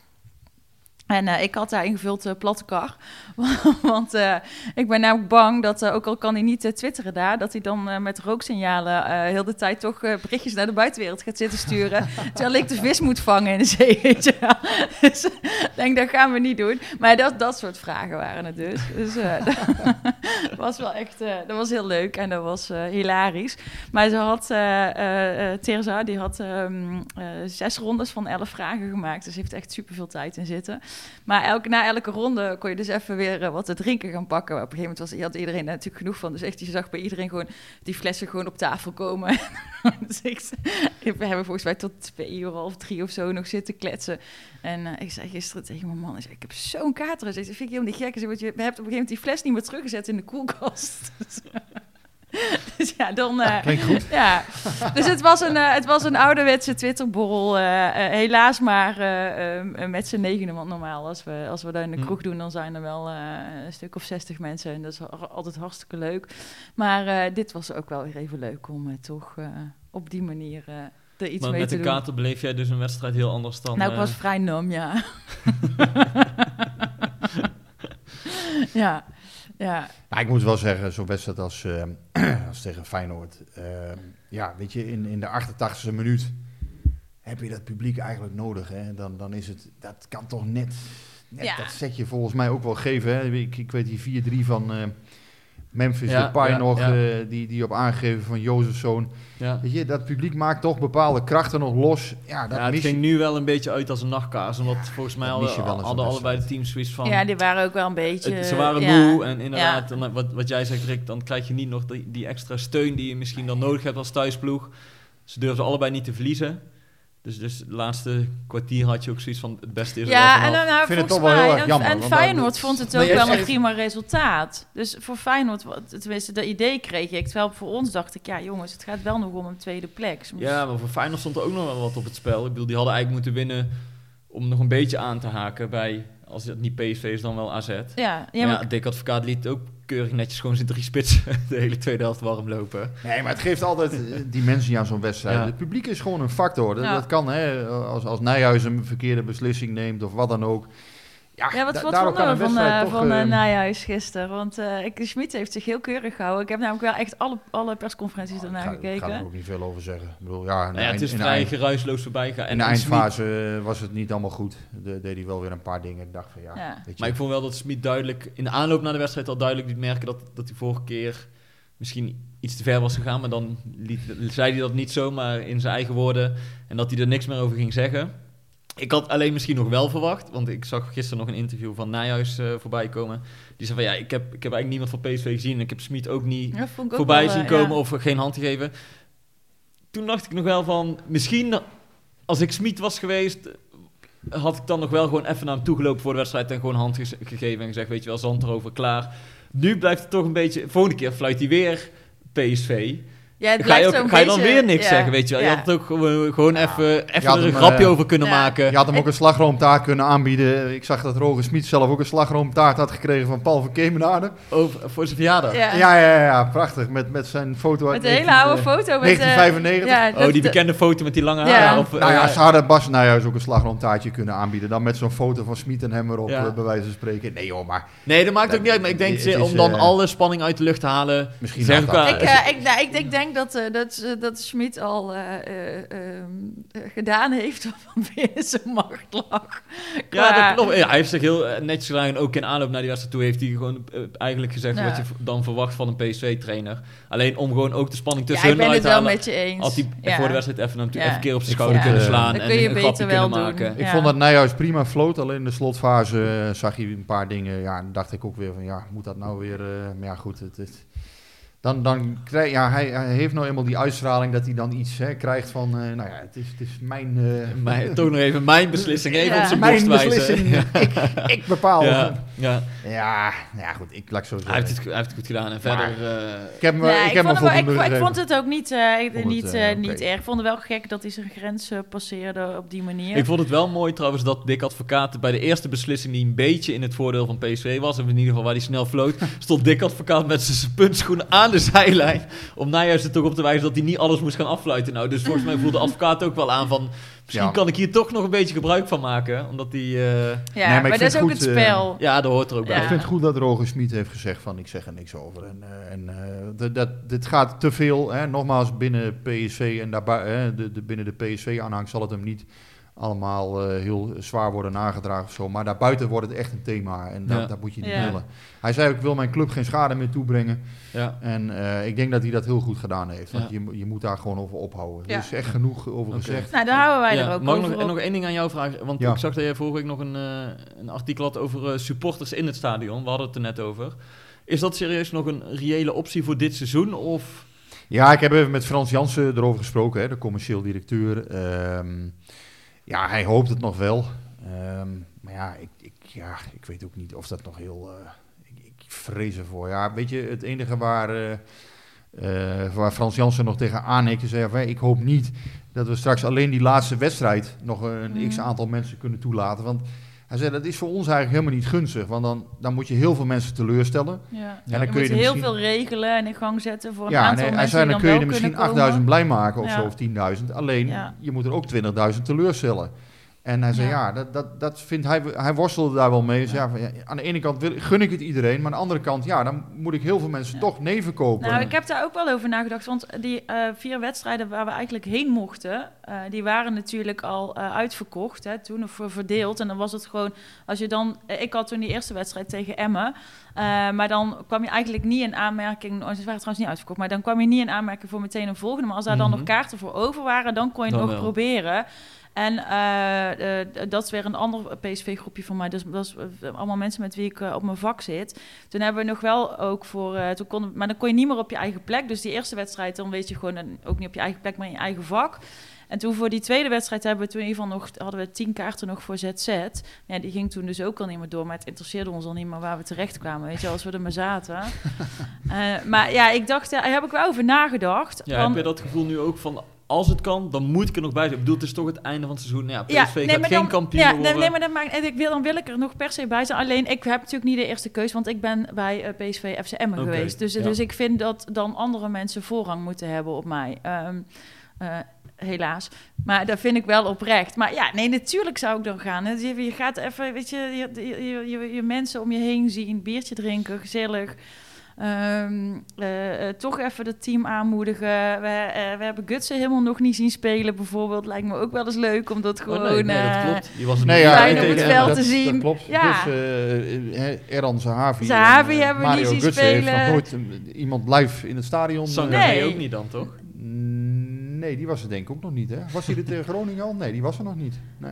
En eh, ik had daar ingevuld eh, platte kar. [laughs] Want eh, ik ben namelijk bang dat, ook al kan hij niet twitteren daar, dat hij dan met rooksignalen heel de tijd toch berichtjes naar de buitenwereld gaat zitten sturen. [laughs] terwijl ik de vis moet vangen in de zee, [laughs] weet je wel. Dus ik denk, dat gaan we niet doen. Maar dat, dat soort vragen waren het dus. Dus dat was wel echt, dat was heel leuk en dat was hilarisch. Maar ze had, Teresa, die had ehm, eh, zes rondes van elf vragen gemaakt. Dus ze heeft echt superveel tijd in zitten. Maar na elke ronde kon je dus even weer eh, wat te drinken gaan pakken. Op een gegeven moment was, had iedereen daar natuurlijk genoeg van. Dus echt, je zag bij iedereen gewoon die flessen gewoon op tafel komen. [laughs] dus ik, [laughs] we hebben volgens mij tot twee uur, half drie of zo nog zitten kletsen. En eh, ik zei gisteren tegen mijn man, ik, ik heb zo'n kater. Ik zei, dat vind ik helemaal niet gek. Ik want je hebt op een gegeven moment die fles niet meer teruggezet in de koelkast. [laughs] [laughs] dus ja, dan... eh, Klinkt goed. ja, dus het was een, eh, het was een ouderwetse Twitterborrel. eh, helaas maar eh, eh, met z'n negenen. Want normaal, als we, als we dat in de Hm. kroeg doen, dan zijn er wel eh, een stuk of zestig mensen. En dat is al- altijd hartstikke leuk. Maar eh, dit was ook wel weer even leuk om eh, toch eh, op die manier eh, er iets maar mee met te de doen. kater beleef jij dus een wedstrijd heel anders dan... nou, ik was vrij nam, ja. [laughs] [laughs] ja, ja. Nou, ik moet wel zeggen, zo'n wedstrijd als, eh, [clears throat] als tegen Feyenoord. eh, ja, weet je, in, in de 88e minuut heb je dat publiek eigenlijk nodig. Hè? Dan, dan is het, dat kan toch net, net Ja. dat setje volgens mij ook wel geven. Hè? Ik, ik weet die 4-3 van eh, Memphis Ja, Depay ja, nog, ja. eh, die, die op aangegeven van Jozefzoon. ja. Weet je, dat publiek maakt toch bepaalde krachten nog los. Ja, dat ja, het mis je. ging nu wel een beetje uit als een nachtkaars. Omdat volgens mij hadden, allebei de teams zoiets van... ja, die waren ook wel een beetje... het- ze waren ja. moe en inderdaad, dan, wat, wat jij zegt Rick, dan krijg je niet nog die, die extra steun die je misschien dan nodig hebt als thuisploeg. Ze durfden allebei niet te verliezen. Dus, dus het laatste kwartier had je ook zoiets van het beste is er Ja, en dan nou, vind het toch wel heel erg jammer, en Feyenoord vond het Maar ook wel een prima resultaat. Dus voor Feyenoord, wat- tenminste, dat idee kreeg ik. Terwijl voor ons dacht ik, ja jongens, het gaat wel nog om een tweede plek. Soms- Ja, maar voor Feyenoord stond er ook nog wel wat op het spel. Ik bedoel, die hadden eigenlijk moeten winnen om nog een beetje aan te haken bij, als het niet PSV is, dan wel AZ. ja, Ja, ja, maar- ja, Dick Advocaat liet ook keurig netjes gewoon zijn drie spitsen [laughs] de hele tweede helft warm lopen. Nee, maar het geeft altijd eh, dimensie aan zo'n wedstrijd. Ja. Het publiek is gewoon een factor. Dat, Ja. dat kan, hè, als, als Nijhuis een verkeerde beslissing neemt of wat dan ook. Ja, ja, wat, vonden kan we een van, wedstrijd eh toch, van eh, eh, Nijhuis gisteren? Want eh ik, Schmid heeft zich heel keurig gehouden. Ik heb namelijk wel echt alle, alle persconferenties Ik daarna ga, ik ga gekeken. er ook niet veel over zeggen. Ik bedoel, ja, in Nou ja, het is vrij eind- geruisloos voorbij gegaan. In de en eindfase was het niet allemaal goed. De, deed hij wel weer een paar dingen. Ik dacht van ja, Ja. weet je. Maar ik vond wel dat Smit duidelijk, in de aanloop naar de wedstrijd al duidelijk liet merken dat, dat hij vorige keer misschien iets te ver was gegaan. Maar dan liet, zei hij dat niet zomaar in zijn eigen woorden. En dat hij er niks meer over ging zeggen. Ik had alleen misschien nog wel verwacht, want ik zag gisteren nog een interview van Nijhuis eh, voorbij komen. Die zei van ja, ik heb, ik heb eigenlijk niemand van PSV gezien. En ik heb Smit ook niet ook voorbij wel, zien komen ja. of geen hand gegeven. Toen dacht ik nog wel van, misschien als ik Smit was geweest, had ik dan nog wel gewoon even naar hem toegelopen voor de wedstrijd en gewoon hand ge- gegeven en gezegd, weet je wel, zand erover, klaar. Nu blijft het toch een beetje, volgende keer fluit hij weer PSV. Ja, het Ga je, blijft ook, zo'n ga je dan beetje- weer niks ja, zeggen, weet je wel. Je ja. had het ook gewoon, even, even er een hem, grapje eh, over kunnen ja. maken. Je had hem ook een slagroomtaart kunnen aanbieden. Ik zag dat Roger Smit zelf ook een slagroomtaart had gekregen van Paul van Kemenade. Over, voor zijn verjaardag. Ja. Ja, ja, ja, ja, prachtig. Met, met zijn foto uit Met een hele 19, oude eh, foto. Met, eh, 1995. ja, Oh, die bekende foto met die lange Ja. haren. Of, Nou ja, eh, ze hadden Bas Nijhuis ook een slagroomtaartje kunnen aanbieden. Dan met zo'n foto van Smit en hem erop, Ja. eh, bij wijze van spreken. Nee joh, maar Nee, dat maakt ook niet uit. Maar ik denk, om dan eh, alle spanning uit de lucht te halen... misschien Zeg ik dat. wel- Ik, eh, ik, ik, ik denk dat, eh, dat, eh, dat Schmid al eh, eh, ehm, eh, gedaan heeft wat binnen zijn macht lag. Ja, Qua- dat klopt. Ja, hij heeft zich heel netjes gedaan. En ook in aanloop naar die wedstrijd toe heeft hij gewoon eigenlijk gezegd Ja. wat je dan verwacht van een PSV-trainer. Alleen om gewoon ook de spanning Ja, tussen ik hun ben uit het te wel halen. met je eens. Had hij Ja. voor de wedstrijd even, natuurlijk even een keer op zijn Ik schouder kunnen slaan en kun je een grapje beter wel kunnen doen. maken. Ik vond dat Nijhuis prima floot. Alleen in de slotfase zag je een paar dingen. Ja, dan dacht ik ook weer van ja, moet dat nou weer. eh, maar ja, goed. Het, het, dan, dan krijg, ja, hij, hij heeft nou eenmaal die uitstraling dat hij dan iets hè, krijgt van. eh, nou ja, het is, het is mijn. eh, [laughs] Mijn, toch nog even mijn beslissing, even Ja. op zijn mijn borst wijzen. beslissing. [laughs] ik, ik bepaal. Ja, ja. Ja, nou ja, goed. Ik laat zo Hij, zeggen. heeft het, hij heeft het goed gedaan. En verder... eh, ik heb me, Nee, ik ik, heb me vond ik, ik vond het ook niet, eh, het, niet, eh, eh, niet erg. Ik vond het wel gek dat hij zijn grens eh, passeerde op die manier. Ik vond het wel mooi trouwens dat Dick Advocaat bij de eerste beslissing die een beetje in het voordeel van PSV was, of in ieder geval waar hij snel floot, stond Dick Advocaat met zijn puntschoenen aan de zijlijn om Nijhuis er toch op te wijzen dat hij niet alles moest gaan afluiten. Nou, dus volgens mij voelde [laughs] Advocaat ook wel aan van, misschien Ja. kan ik hier toch nog een beetje gebruik van maken, omdat hij, eh, ja, Nee, maar dat is ook het eh, spel. ja, dat hoort er ook Ja. bij. Ik vind het goed dat Roger Smit heeft gezegd van ik zeg er niks over. En, eh, en eh, dat, dat, dit gaat te veel. Hè. Nogmaals, binnen PSV en daarbij, hè, de, de, binnen de PSV-aanhang zal het hem niet allemaal eh, heel zwaar worden nagedragen of zo. Maar daarbuiten wordt het echt een thema en dat, Ja. dat moet je niet Ja. willen. Hij zei ook, ik wil mijn club geen schade meer toebrengen. Ja. En eh, ik denk dat hij dat heel goed gedaan heeft. Want Ja. je, je moet daar gewoon over ophouden. Ja. Er is echt genoeg over gezegd. Nou, daar houden wij Ja, er ook mag over nog, en nog één ding aan jou vragen? Want Ja. ik zag dat jij vorige week nog een, eh, een artikel had over eh, supporters in het stadion. We hadden het er net over. Is dat serieus nog een reële optie voor dit seizoen? Of... Ja, ik heb even met Frans Jansen erover gesproken, hè, de commercieel directeur. Ehm, ja, hij hoopt het nog wel. Ehm, maar ja ik, ik, ja, ik weet ook niet of dat nog heel... eh, ik, ik vrees ervoor. Ja, weet je, het enige waar, eh, eh, waar Frans Jansen nog tegen aanhikte, zei hij, ik hoop niet dat we straks alleen die laatste wedstrijd nog een Mhm. x-aantal mensen kunnen toelaten. Want hij zei, dat is voor ons eigenlijk helemaal niet gunstig. Want dan, dan moet je heel veel mensen teleurstellen. Ja. En je dan kun moet je er heel misschien- veel regelen en in gang zetten voor een Ja, aantal nee, hij mensen zei, die dan dan kun je er misschien kunnen 8000 komen. blij maken of Ja. zo, of 10.000. Alleen, Ja. je moet er ook 20.000 teleurstellen. En hij zei, Ja. ja, dat, dat, dat vindt hij, hij worstelde daar wel mee. Dus ja. aan de ene kant wil, gun ik het iedereen, maar aan de andere kant, ja, dan moet ik heel veel mensen Ja. toch nee verkopen. Nou, ik heb daar ook wel over nagedacht. Want die eh, vier wedstrijden waar we eigenlijk heen mochten, eh, die waren natuurlijk al eh, uitverkocht. Hè, toen of verdeeld. En dan was het gewoon, als je dan. ik had toen die eerste wedstrijd tegen Emmen. maar dan kwam je eigenlijk niet in aanmerking. Oh, ze waren trouwens niet uitverkocht. Maar dan kwam je niet in aanmerking voor meteen een volgende. Maar als daar dan Mhm. nog kaarten voor over waren, dan kon je het nog proberen. En eh, eh, dat is weer een ander PSV-groepje van mij. Dus dat is eh, allemaal mensen met wie ik op mijn vak zit. Toen hebben we nog wel ook voor... eh, toen konden, maar dan kon je niet meer op je eigen plek. Dus die eerste wedstrijd, dan weet je gewoon... ook niet op je eigen plek, maar in je eigen vak. En toen voor die tweede wedstrijd hebben we toen in ieder geval nog... hadden we tien kaarten nog voor ZZ. Ja, die ging toen dus ook al niet meer door. Maar het interesseerde ons al niet meer waar we terecht kwamen. Weet je, als we er maar zaten. [laughs] Eh, maar ja, ik dacht... Daar heb ik wel over nagedacht. Ja, want- heb je dat gevoel nu ook van... Als het kan, dan moet ik er nog bij zijn. Ik bedoel, het is toch het einde van het seizoen. Nou Ja, PSV gaat maar geen dan, kampioen ja, worden. nee, nee, maar dat maakt, en ik wil, dan wil ik er nog per se bij zijn. Alleen, ik heb natuurlijk niet de eerste keus, want ik ben bij eh, PSV FC Emmen Oké, geweest. Dus, ja. dus ik vind dat dan andere mensen voorrang moeten hebben op mij. Ehm, eh, helaas. Maar dat vind ik wel oprecht. Maar ja, nee, natuurlijk zou ik dan gaan. Je, je gaat even, weet je, je, je, je, je mensen om je heen zien, biertje drinken, gezellig. Ehm, eh, eh, toch even het team aanmoedigen. We, eh, we hebben Gutsen helemaal nog niet zien spelen, bijvoorbeeld. Lijkt me ook wel eens leuk om dat Oh, gewoon. nee, nee, dat klopt. Die was er Nee, ja, fijn ik- op het veld dat, te zien. Dat klopt. Ja. Dus Erdan Zahavi. Zahavi en, hebben we niet zien Götze heeft nog nooit iemand live in het stadion. eh, Sangaré Nee. ook niet dan, toch? Nee, die was er denk ik ook nog niet. Hè? Was hij er tegen Groningen al? Nee, die was er nog niet. Nee.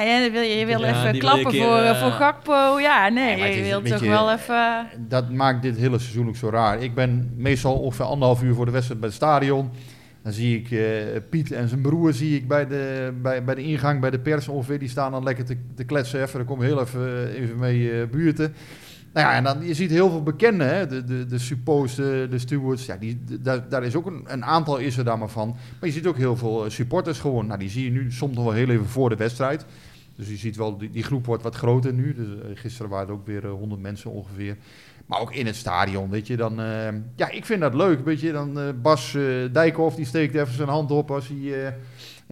Ja, wil je, je wil Ja, even wil klappen keer, voor, eh, eh, voor Gakpo. Ja, nee, je wilt toch wel even... Dat maakt dit hele seizoen ook zo raar. Ik ben meestal ongeveer anderhalf uur voor de wedstrijd bij het stadion. Dan zie ik eh, Piet en zijn broer zie ik bij de, bij, bij de ingang bij de pers ongeveer. Die staan dan lekker te, te kletsen even. Dan kom heel even, even mee eh, buurten. Nou ja, en dan, je ziet heel veel bekenden, hè? De, de, de suppo's, de, stewards. Ja, die, daar, daar is ook een, een aantal is er daar maar van. Maar je ziet ook heel veel eh, supporters gewoon. Nou, die zie je nu soms nog wel heel even voor de wedstrijd. Dus je ziet wel, die, die groep wordt wat groter nu. Dus, eh, gisteren waren er ook weer eh, 100 mensen ongeveer. Maar ook in het stadion, weet je. Dan, ja, ik vind dat leuk, weet je. Dan Bas Dijkhoff, die steekt even zijn hand op als hij...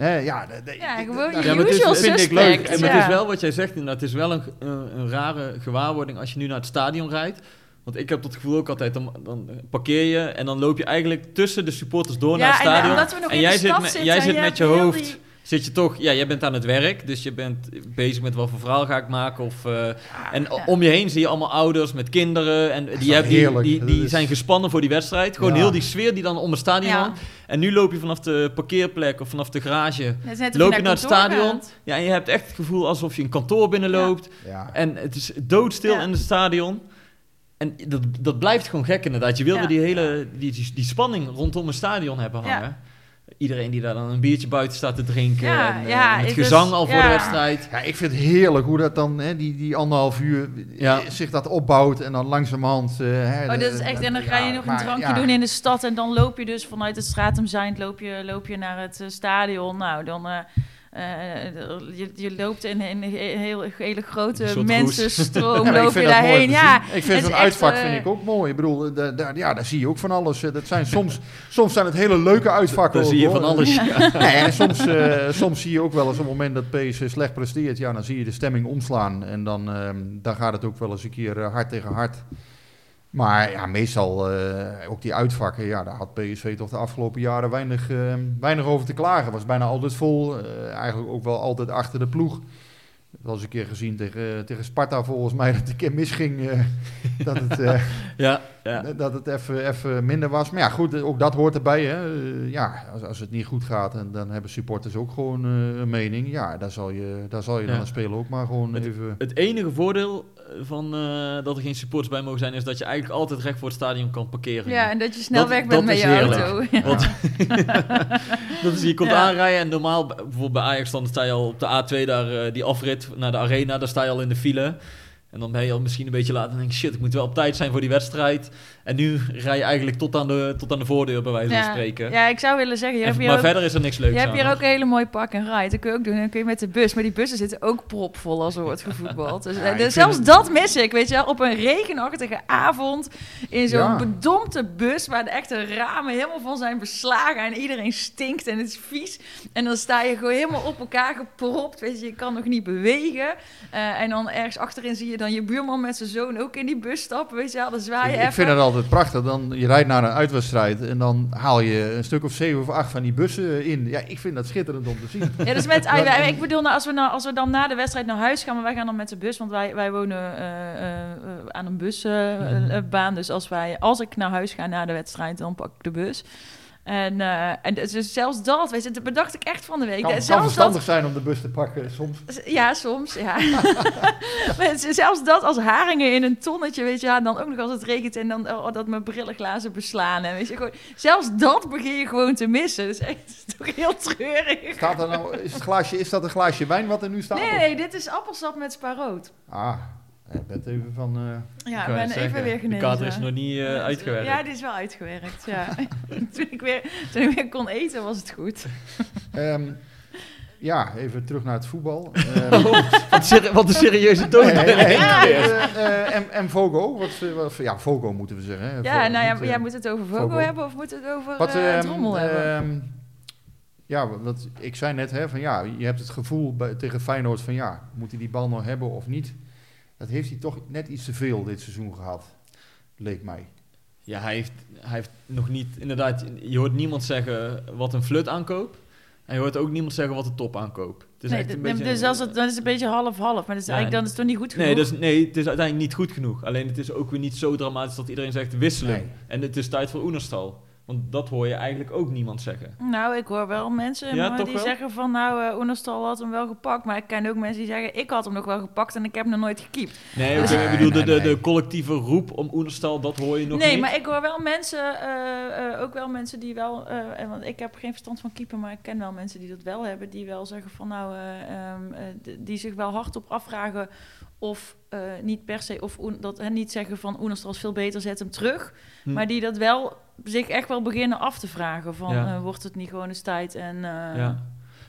eh, hè, ja, de- de- Ja, gewoon Ja, maar usual vind ik leuk. En het is wel wat jij zegt, inderdaad, het is wel een, een, een rare gewaarwording als je nu naar het stadion rijdt. Want ik heb dat gevoel ook altijd, dan, dan parkeer je en dan loop je eigenlijk tussen de supporters door naar het en stadion. omdat we nog en in jij de zit met, jij en zit je met je hoofd, die- zit je toch, ja, jij bent aan het werk, dus je bent bezig met wat voor verhaal ga ik maken. Of, eh, en ja. om je heen zie je allemaal ouders met kinderen en die, die, heerlijk? die, die Dat is- zijn gespannen voor die wedstrijd. Gewoon Ja. heel die sfeer die dan om het stadion Ja. hangt. En nu loop je vanaf de parkeerplek of vanaf de garage loop je naar het stadion. gaat. Ja, en je hebt echt het gevoel alsof je een kantoor binnenloopt. Ja. En het is doodstil Ja. in het stadion. En dat, dat blijft gewoon gek inderdaad. Je wil Ja. weer die hele die, die, die spanning rondom een stadion hebben Ja. hangen. Iedereen die daar dan een biertje buiten staat te drinken. Ja, en, eh, ja, en het dus- gezang al voor ja. de wedstrijd. Ja, ik vind het heerlijk hoe dat dan, hè, die, die anderhalf uur, Ja. eh, zich dat opbouwt en dan langzamerhand... eh, hè, Oh, dat is echt. En dan ga je ja, nog een maar drankje ja. doen in de stad. En dan loop je dus vanuit het Stratum Zijnd loop je, loop je naar het eh, stadion. Nou, dan. eh, eh, je, je loopt in, in een heel, hele grote mensenstroom. [laughs] Ja, loop je dat mooi daarheen. Ja, ik vind het zo'n echt, uitvak eh, vind ik ook mooi. Ik bedoel, eh, daar, daar, ja, daar zie je ook van alles. Eh, Dat zijn soms, soms zijn het hele leuke uitvakken. Daar ook, zie je hoor. van alles. [laughs] Nee, en soms, eh, soms zie je ook wel eens op het moment dat PSV slecht presteert, ja, dan zie je de stemming omslaan. En dan, ehm, dan gaat het ook wel eens een keer eh, hard tegen hard. Maar ja, meestal eh, ook die uitvakken, ja, daar had PSV toch de afgelopen jaren weinig, eh, weinig over te klagen. Was bijna altijd vol, eh, eigenlijk ook wel altijd achter de ploeg. Dat was een keer gezien tegen, tegen Sparta volgens mij, [laughs] dat het een keer misging. dat het, [laughs] Ja, ja. dat het even, even minder was. Maar ja, goed, ook dat hoort erbij. Hè. Ja, als, als het niet goed gaat, en dan hebben supporters ook gewoon een mening. Ja, daar zal je, daar zal je dan als speler ook maar gewoon even... Het enige voordeel van eh, dat er geen supporters bij mogen zijn, is dat je eigenlijk altijd recht voor het stadion kan parkeren. Ja, en dat je snel Dat- weg bent met je heerlijk. auto. Ja. Want [laughs] dat is, je komt Ja. aanrijden en normaal, bijvoorbeeld bij Ajax, dan sta je al op de A2 daar, eh, die afrit naar de arena, daar sta je al in de file. En dan ben je al misschien een beetje laat en denk je, shit, ik moet wel op tijd zijn voor die wedstrijd. En nu rij je eigenlijk tot aan de, tot aan de voordeur, bij wijze van Ja. spreken. ja, ik zou willen zeggen, je En- hebt hier maar ook, verder is er niks leuks je hebt hier ook een hele mooie park en ride. Dat kun je ook doen. Dan kun je met de bus. Maar die bussen zitten ook propvol als er wordt gevoetbald. Dus, Ja, dus zelfs het- dat mis ik, weet je wel. Op een regenachtige avond in zo'n Ja. bedompte bus... waar de echte ramen helemaal van zijn beslagen... en iedereen stinkt en het is vies. En dan sta je gewoon helemaal op elkaar gepropt. Weet je, je kan nog niet bewegen. Eh, en dan ergens achterin zie je dan je buurman met zijn zoon ook in die bus stappen. Weet je wel, dan zwaai je Ik, ik vind het altijd prachtig. Dan, je rijdt naar een uitwedstrijd en dan haal je een stuk of zeven of acht van die bussen in. Ja, ik vind dat schitterend om te zien. [laughs] Ja, dus met, ik bedoel, nou, als, we nou, als we dan na de wedstrijd naar huis gaan, maar wij gaan dan met de bus, want wij, wij wonen eh, eh, aan een busbaan. dus als, wij, als ik naar huis ga na de wedstrijd, dan pak ik de bus. En, eh, en dus zelfs dat, weet je, dat bedacht ik echt van de week. Het kan, kan zelfs verstandig zijn om de bus te pakken soms. ja, soms, ja. [laughs] Maar zelfs dat als haringen in een tonnetje, weet je, ja, dan ook nog als het regent en dan oh, dat mijn brillenglazen beslaan. En weet je, gewoon, zelfs dat begin je gewoon te missen. Dat is echt toch heel treurig. Staat er nou, is, het glaasje, is dat een glaasje wijn wat er nu staat? Nee, nee, dit is appelsap met spaarrood. Ah, je bent even van... eh, Ja, Ik ik ben even zeggen, weer De genezen. kater is nog niet eh, uitgewerkt. Ja, die is wel uitgewerkt, ja. [laughs] toen, ik weer, toen ik weer kon eten, was het goed. [laughs] ehm, ja, even terug naar het voetbal. [laughs] Ehm, wat, seri- wat een serieuze toon. nee, nee, nee, Ja. eh, eh, en, en Vogo, wat, eh, wat, ja, Vogo moeten we zeggen. Hè? Ja, nou ja, niet, eh, jij moet het over Vogo Vogo. hebben of moet het over Wat, eh, ehm, Drommel hebben? ehm, ja, wat ik zei net, hè, van ja, je hebt het gevoel bij, tegen Feyenoord van ja, moet hij die bal nog hebben of niet? Dat heeft hij toch net iets te veel dit seizoen gehad, leek mij. Ja, hij heeft, hij heeft nog niet... Inderdaad, je hoort niemand zeggen wat een flut aankoop. En je hoort ook niemand zeggen wat een top aankoop. Het is nee, echt een beetje... dus als het, dan is het een beetje half-half, maar dat is Ja, eigenlijk, dan is het toch niet goed genoeg? Nee, dus, nee, het is uiteindelijk niet goed genoeg. Alleen het is ook weer niet zo dramatisch dat iedereen zegt wisselen. Nee. En het is tijd voor Oenerstal. Want dat hoor je eigenlijk ook niemand zeggen. Nou, ik hoor wel mensen Ja, die wel? zeggen van, nou, eh Oenerstal had hem wel gepakt. Maar ik ken ook mensen die zeggen, ik had hem nog wel gepakt en ik heb hem nog nooit gekiept. Nee, Nee, oké, ik bedoel, nee, de, de, nee. de collectieve roep om Oenerstal, dat hoor je nog nee, niet. maar ik hoor wel mensen, eh, eh, ook wel mensen die wel, eh, en want ik heb geen verstand van keeper, maar ik ken wel mensen die dat wel hebben, die wel zeggen van nou, eh, ehm, eh, die zich wel hardop afvragen of eh, niet per se, of dat en niet zeggen van Oenerstal is veel beter, zet hem terug, Hm. maar die dat wel zich echt wel beginnen af te vragen van Ja. eh, wordt het niet gewoon eens tijd en eh, Ja.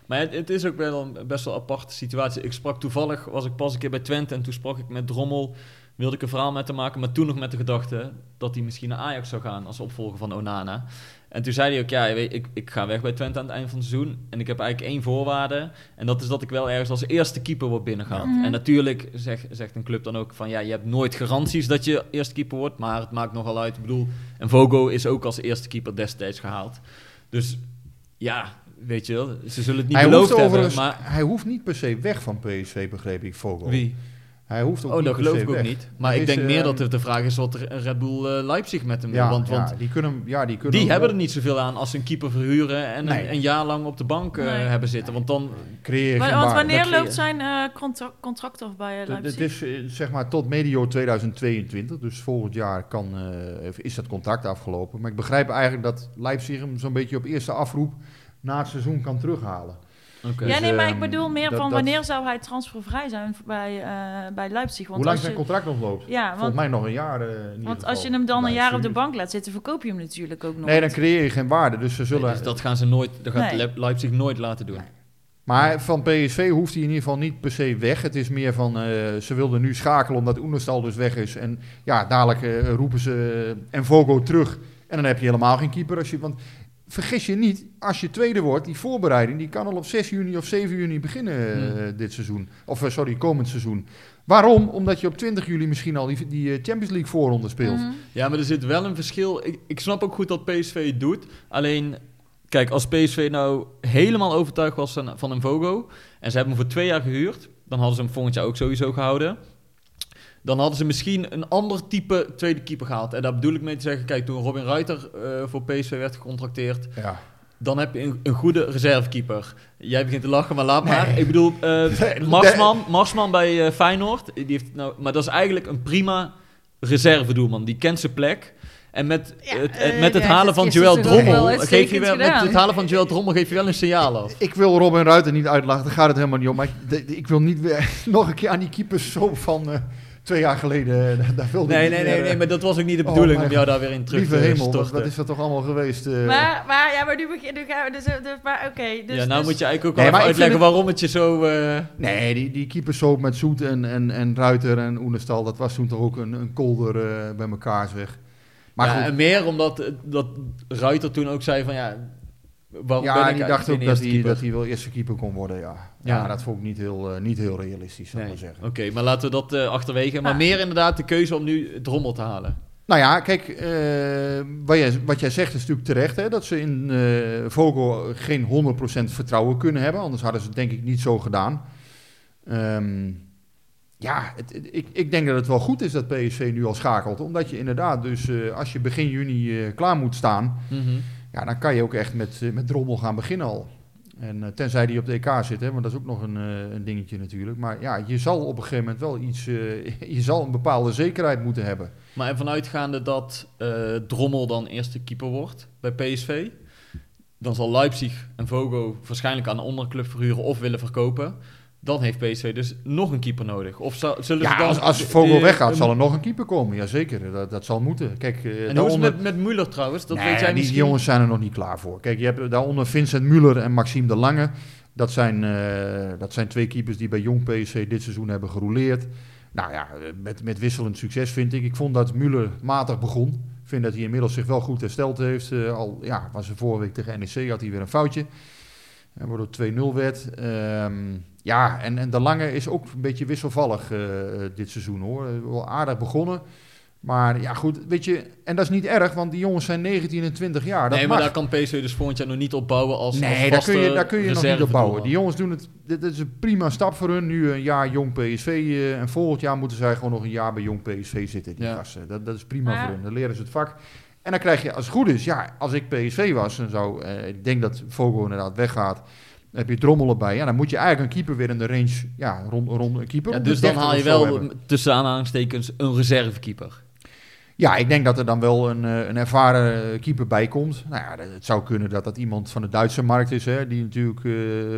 Maar het, het is ook wel een best wel aparte situatie. Ik sprak toevallig, was ik pas een keer bij Twente en toen sprak ik met Drommel. Wilde ik een verhaal met hem maken, maar toen nog met de gedachte dat hij misschien naar Ajax zou gaan als opvolger van Onana. En toen zei hij ook, ja, weet, ik, ik ga weg bij Twente aan het eind van het seizoen. En ik heb eigenlijk één voorwaarde. En dat is dat ik wel ergens als eerste keeper word binnengehaald. Mhm. En natuurlijk zeg, zegt een club dan ook van, ja, je hebt nooit garanties dat je eerste keeper wordt. Maar het maakt nogal uit. Ik bedoel, en Vogo is ook als eerste keeper destijds gehaald. Dus ja, weet je wel, ze zullen het niet hij, beloofd hebben. Maar hij hoeft niet per se weg van PSV, begreep ik, Vogo. wie? Hij hoeft ook Oh, niet dat geloof ik ook weg. niet. Maar ik denk meer ehm, dat het de vraag is wat Red Bull eh, Leipzig met hem wil. Ja, want ja, want die kunnen, ja, die kunnen die hebben er niet zoveel aan als ze een keeper verhuren en Nee. een, een jaar lang op de bank eh, Nee. hebben zitten. Want dan, creëer je want waarde. wanneer dat loopt zijn eh, contra- contract af bij eh, Het Leipzig? is eh, zeg maar tot medio 2022, dus volgend jaar kan, eh, is dat contract afgelopen. Maar ik begrijp eigenlijk dat Leipzig hem zo'n beetje op eerste afroep na het seizoen kan terughalen. Oké. ja, Dus, nee, maar ik ehm, bedoel meer dat- van dat- wanneer zou hij transfervrij zijn bij, eh, bij Leipzig? Want Hoe lang zijn je, contract nog loopt? Ja, Volgens want, mij nog een jaar. eh, in ieder want geval. als je hem dan een jaar op de bank laat zitten, verkoop je hem natuurlijk ook nog. Nee, dan creëer je geen waarde. Dus ze zullen. dus dat gaan ze nooit, dat gaat Nee. Leipzig nooit laten doen. Maar van PSV hoeft hij in ieder geval niet per se weg. Het is meer van, eh, ze wilden nu schakelen omdat Oenerstal dus weg is. En ja, dadelijk roepen ze eh, en Vogo terug. En dan heb je helemaal geen keeper. Als je, want vergis je niet, als je tweede wordt, die voorbereiding, die kan al op 6 juni of 7 juni beginnen eh, dit seizoen. Of eh, sorry, komend seizoen. Waarom? Omdat je op 20 juli misschien al die, die eh, Champions League voorronde speelt. Mhm. Ja, maar er zit wel een verschil. Ik, ik snap ook goed dat PSV het doet. Alleen, kijk, als PSV nou helemaal overtuigd was van, van een Vogo... en ze hebben hem voor twee jaar gehuurd... dan hadden ze hem volgend jaar ook sowieso gehouden... dan hadden ze misschien een ander type tweede keeper gehaald. En daar bedoel ik mee te zeggen... kijk, toen Robin Ruiter eh, voor PSV werd gecontracteerd... Ja. dan heb je een, een goede reservekeeper. Jij begint te lachen, maar laat maar. Nee. Ik bedoel, eh, [laughs] Nee, Marsman, Marsman bij eh, Feyenoord, die heeft nou, maar dat is eigenlijk een prima reservedoelman. Die kent zijn plek. En met, Ja, het, met het ja, halen het van wel Drommel, geef je wel, met het halen van Joël Drommel geef je wel een signaal af. Ik wil Robin Ruiter niet uitlachen, daar gaat het helemaal niet om. Maar ik, de- de- ik wil niet weer [laughs] nog een keer aan die keepers zo van eh, twee jaar geleden. eh, Daar wilde Nee, nee, nee, nee, eh, maar dat was ook niet de Oh, bedoeling mijn om jou daar weer in terug Lieve te hemel, wat, wat is dat toch allemaal geweest? eh? Maar, maar, ja, maar nu, begin, nu gaan we dus... dus maar oké, dus... ja, nou dus- moet je eigenlijk ook wel uitleggen waarom het je zo... eh, Nee, die, die keeperssoap met Zoet en, en, en Ruiter en Oenestal, dat was toen toch ook een, een kolder eh, bij elkaar zeg. Maar ja, goed, en meer omdat eh, dat Ruiter toen ook zei van ja... Waarom ben ja, ik die dacht ook dat hij, keeper? dat hij wel eerste keeper kon worden, ja. Ja, Ja. dat vond ik niet heel, eh, niet heel realistisch, zou ik Nee, maar zeggen. Oké, maar laten we dat eh, achterwege. Maar Ah. meer inderdaad de keuze om nu Drommel te halen. Nou ja, kijk, eh, wat, jij, wat jij zegt is natuurlijk terecht, hè, dat ze in eh Vogel geen 100% vertrouwen kunnen hebben, anders hadden ze het denk ik niet zo gedaan. Ehm, ja, het, het- ik, ik denk dat het wel goed is dat PSV nu al schakelt, omdat je inderdaad dus eh, als je begin juni eh, klaar moet staan, ja, dan kan je ook echt met, eh, met Drommel gaan beginnen al. En eh, tenzij die op de EK zit, hè, want dat is ook nog een, eh, een dingetje natuurlijk. Maar ja, je zal op een gegeven moment wel iets, [laughs] je zal een bepaalde zekerheid moeten hebben. Maar en vanuitgaande dat Drommel dan eerste keeper wordt bij PSV, dan zal Leipzig en Vogo waarschijnlijk aan een onderclub verhuren of willen verkopen. Dan heeft PSV dus nog een keeper nodig. Of zullen ze Ja, dan... als, als Vogel weggaat, zal er nog een keeper komen. Jazeker, dat, dat zal moeten. Kijk, eh, En hoe is het met, met Müller trouwens? Dat Nee, weet jij die, misschien. die jongens zijn er nog niet klaar voor. Kijk, je hebt daaronder Vincent Muller en Maxime de Lange. Dat zijn, eh, dat zijn twee keepers die bij Jong PSV dit seizoen hebben gerouleerd. Nou ja, eh, met, met wisselend succes vind ik. Ik vond dat Muller matig begon. Ik vind dat hij inmiddels zich wel goed hersteld heeft. Al ja, was er vorige week tegen NEC, had hij weer een foutje. En waardoor het 2-0 werd. Ehm, ja, en, en de Lange is ook een beetje wisselvallig eh, dit seizoen hoor. Eh, Wel aardig begonnen. Maar ja, goed, weet je, en dat is niet erg, want die jongens zijn 19 en 20 jaar. Dat nee, maar mag. daar kan PSV dus volgend jaar nog niet op bouwen als, als Nee, daar kun je, daar kun je nog niet op bouwen. Die jongens doen het, dit is een prima stap voor hun. Nu een jaar jong PSV eh, en volgend jaar moeten zij gewoon nog een jaar bij jong PSV zitten, die Ja. gasten. Dat, dat is prima voor hun, dan leren ze het vak. En dan krijg je, als het goed is, ja, als ik PSV was, dan zou, eh, ik denk dat Vogel inderdaad weggaat, dan heb je Drommel erbij. Ja, dan moet je eigenlijk een keeper weer in de range, ja, rond, rond een keeper. Ja, dus dan 30 haal je wel hebben. tussen aanhalingstekens een reservekeeper. Ja, ik denk dat er dan wel een, eh, een ervaren keeper bij komt. Nou ja, het zou kunnen dat dat iemand van de Duitse markt is, hè, die natuurlijk eh,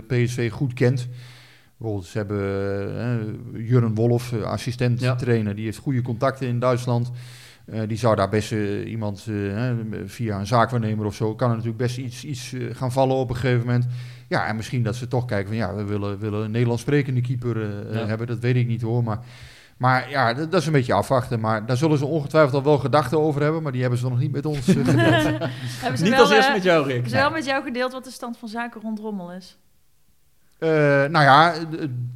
PSV goed kent. Bijvoorbeeld, ze hebben eh, Jurgen Wolf, assistent Ja. trainer, die heeft goede contacten in Duitsland. Die zou daar best iemand via een zaakwaarnemer of zo, kan er natuurlijk best iets, iets gaan vallen op een gegeven moment. Ja, en misschien dat ze toch kijken van ja, we willen, willen een Nederlands sprekende keeper eh, Ja. hebben. Dat weet ik niet hoor, maar... Maar ja, dat, dat is een beetje afwachten. Maar daar zullen ze ongetwijfeld al wel gedachten over hebben. Maar die hebben ze nog niet met ons eh, [laughs] gedeeld. Hebben ze Niet wel, als eerste eh, met jou, Rick. hebben ze wel met jou gedeeld wat de stand van zaken rond Rommel is? Eh, nou ja, eh,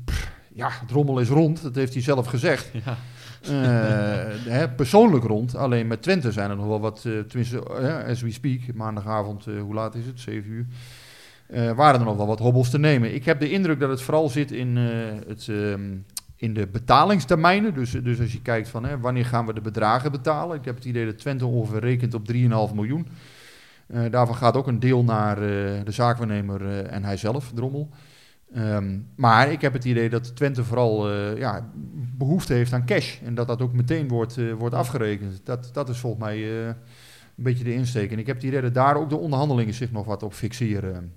pff, ja, het rommel is rond. Dat heeft hij zelf gezegd. [laughs] Ja. Eh, hè, persoonlijk rond. Alleen met Twente zijn er nog wel wat, eh, tenminste, eh, as we speak, maandagavond, eh, hoe laat is het? 7 uur. Eh, waren er nog wel wat hobbels te nemen. Ik heb de indruk dat het vooral zit in, eh, het, ehm, in de betalingstermijnen. Dus, dus als je kijkt van hè, wanneer gaan we de bedragen betalen. Ik heb het idee dat Twente ongeveer rekent op 3,5 miljoen. Eh, daarvan gaat ook een deel naar de zaakwaarnemer en hij zelf, Drommel. Ehm, maar ik heb het idee dat Twente vooral ja, behoefte heeft aan cash. En dat dat ook meteen wordt, wordt afgerekend. Dat, dat is volgens mij een beetje de insteek. En ik heb het idee dat daar ook de onderhandelingen zich nog wat op fixeren.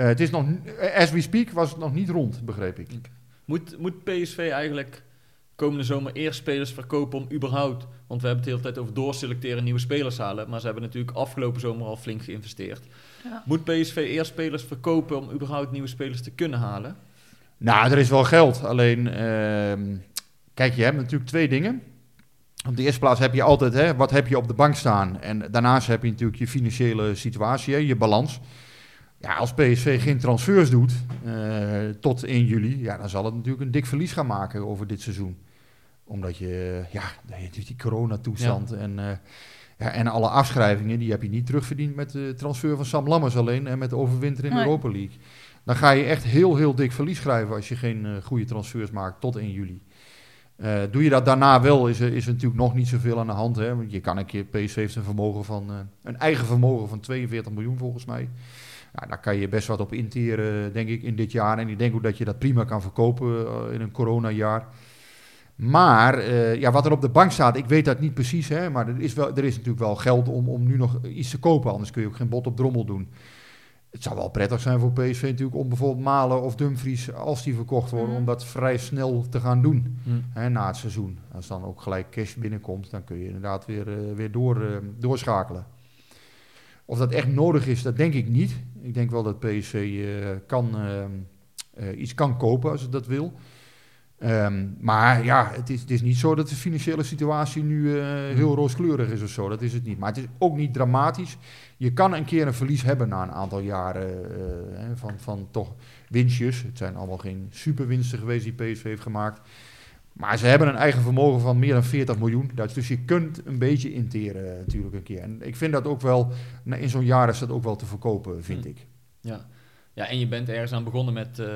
Eh, het is nog, n- as we speak, was het nog niet rond, begreep ik. Moet, moet PSV eigenlijk komende zomer eerst spelers verkopen om überhaupt... Want we hebben het de hele tijd over doorselecteren, nieuwe spelers halen. Maar ze hebben natuurlijk afgelopen zomer al flink geïnvesteerd. Ja. Moet PSV eerst spelers verkopen om überhaupt nieuwe spelers te kunnen halen? Nou, er is wel geld. Alleen, ehm, kijk, je hebt natuurlijk twee dingen. op de eerste plaats heb je altijd, hè, wat heb je op de bank staan? En daarnaast heb je natuurlijk je financiële situatie, hè, je balans. Ja, als PSV geen transfers doet eh, tot 1 juli, ja, dan zal het natuurlijk een dik verlies gaan maken over dit seizoen. Omdat je, ja, die, die coronatoestand en, eh, ja, en alle afschrijvingen, die heb je niet terugverdiend met de transfer van Sam Lammers alleen en met de overwinter in de Nee. Europa League. Dan ga je echt heel, heel dik verlies schrijven als je geen eh, goede transfers maakt tot 1 juli. Eh, doe je dat daarna wel, is er, is er natuurlijk nog niet zoveel aan de hand. Hè? Want je kan een keer, PSV heeft een vermogen van, eh, een eigen vermogen van 42 miljoen volgens mij. Ja, daar kan je best wat op interen, denk ik, in dit jaar. En ik denk ook dat je dat prima kan verkopen eh, in een coronajaar. Maar eh, ja, wat er op de bank staat, ik weet dat niet precies. Hè, maar er is, wel, er is natuurlijk wel geld om, om nu nog iets te kopen. Anders kun je ook geen bot op drommel doen. Het zou wel prettig zijn voor PSV natuurlijk om bijvoorbeeld Malen of Dumfries, als die verkocht worden, Mhm. om dat vrij snel te gaan doen Hm. hè, na het seizoen. Als dan ook gelijk cash binnenkomt, dan kun je inderdaad weer, eh, weer door, doorschakelen. Of dat echt nodig is, dat denk ik niet. Ik denk wel dat PSV eh, kan, ehm, eh, iets kan kopen als het dat wil. Ehm, maar ja, het is, het is niet zo dat de financiële situatie nu eh, heel rooskleurig is of zo. Dat is het niet. Maar het is ook niet dramatisch. Je kan een keer een verlies hebben na een aantal jaren eh, van, van toch winstjes. Het zijn allemaal geen superwinsten geweest die PSV heeft gemaakt. Maar ze hebben een eigen vermogen van meer dan 40 miljoen. Dat- Dus je kunt een beetje interen eh, natuurlijk een keer. En ik vind dat ook wel, nou, in zo'n jaar is dat ook wel te verkopen, vind Hm. ik. Ja. ja, en je bent ergens aan begonnen met eh,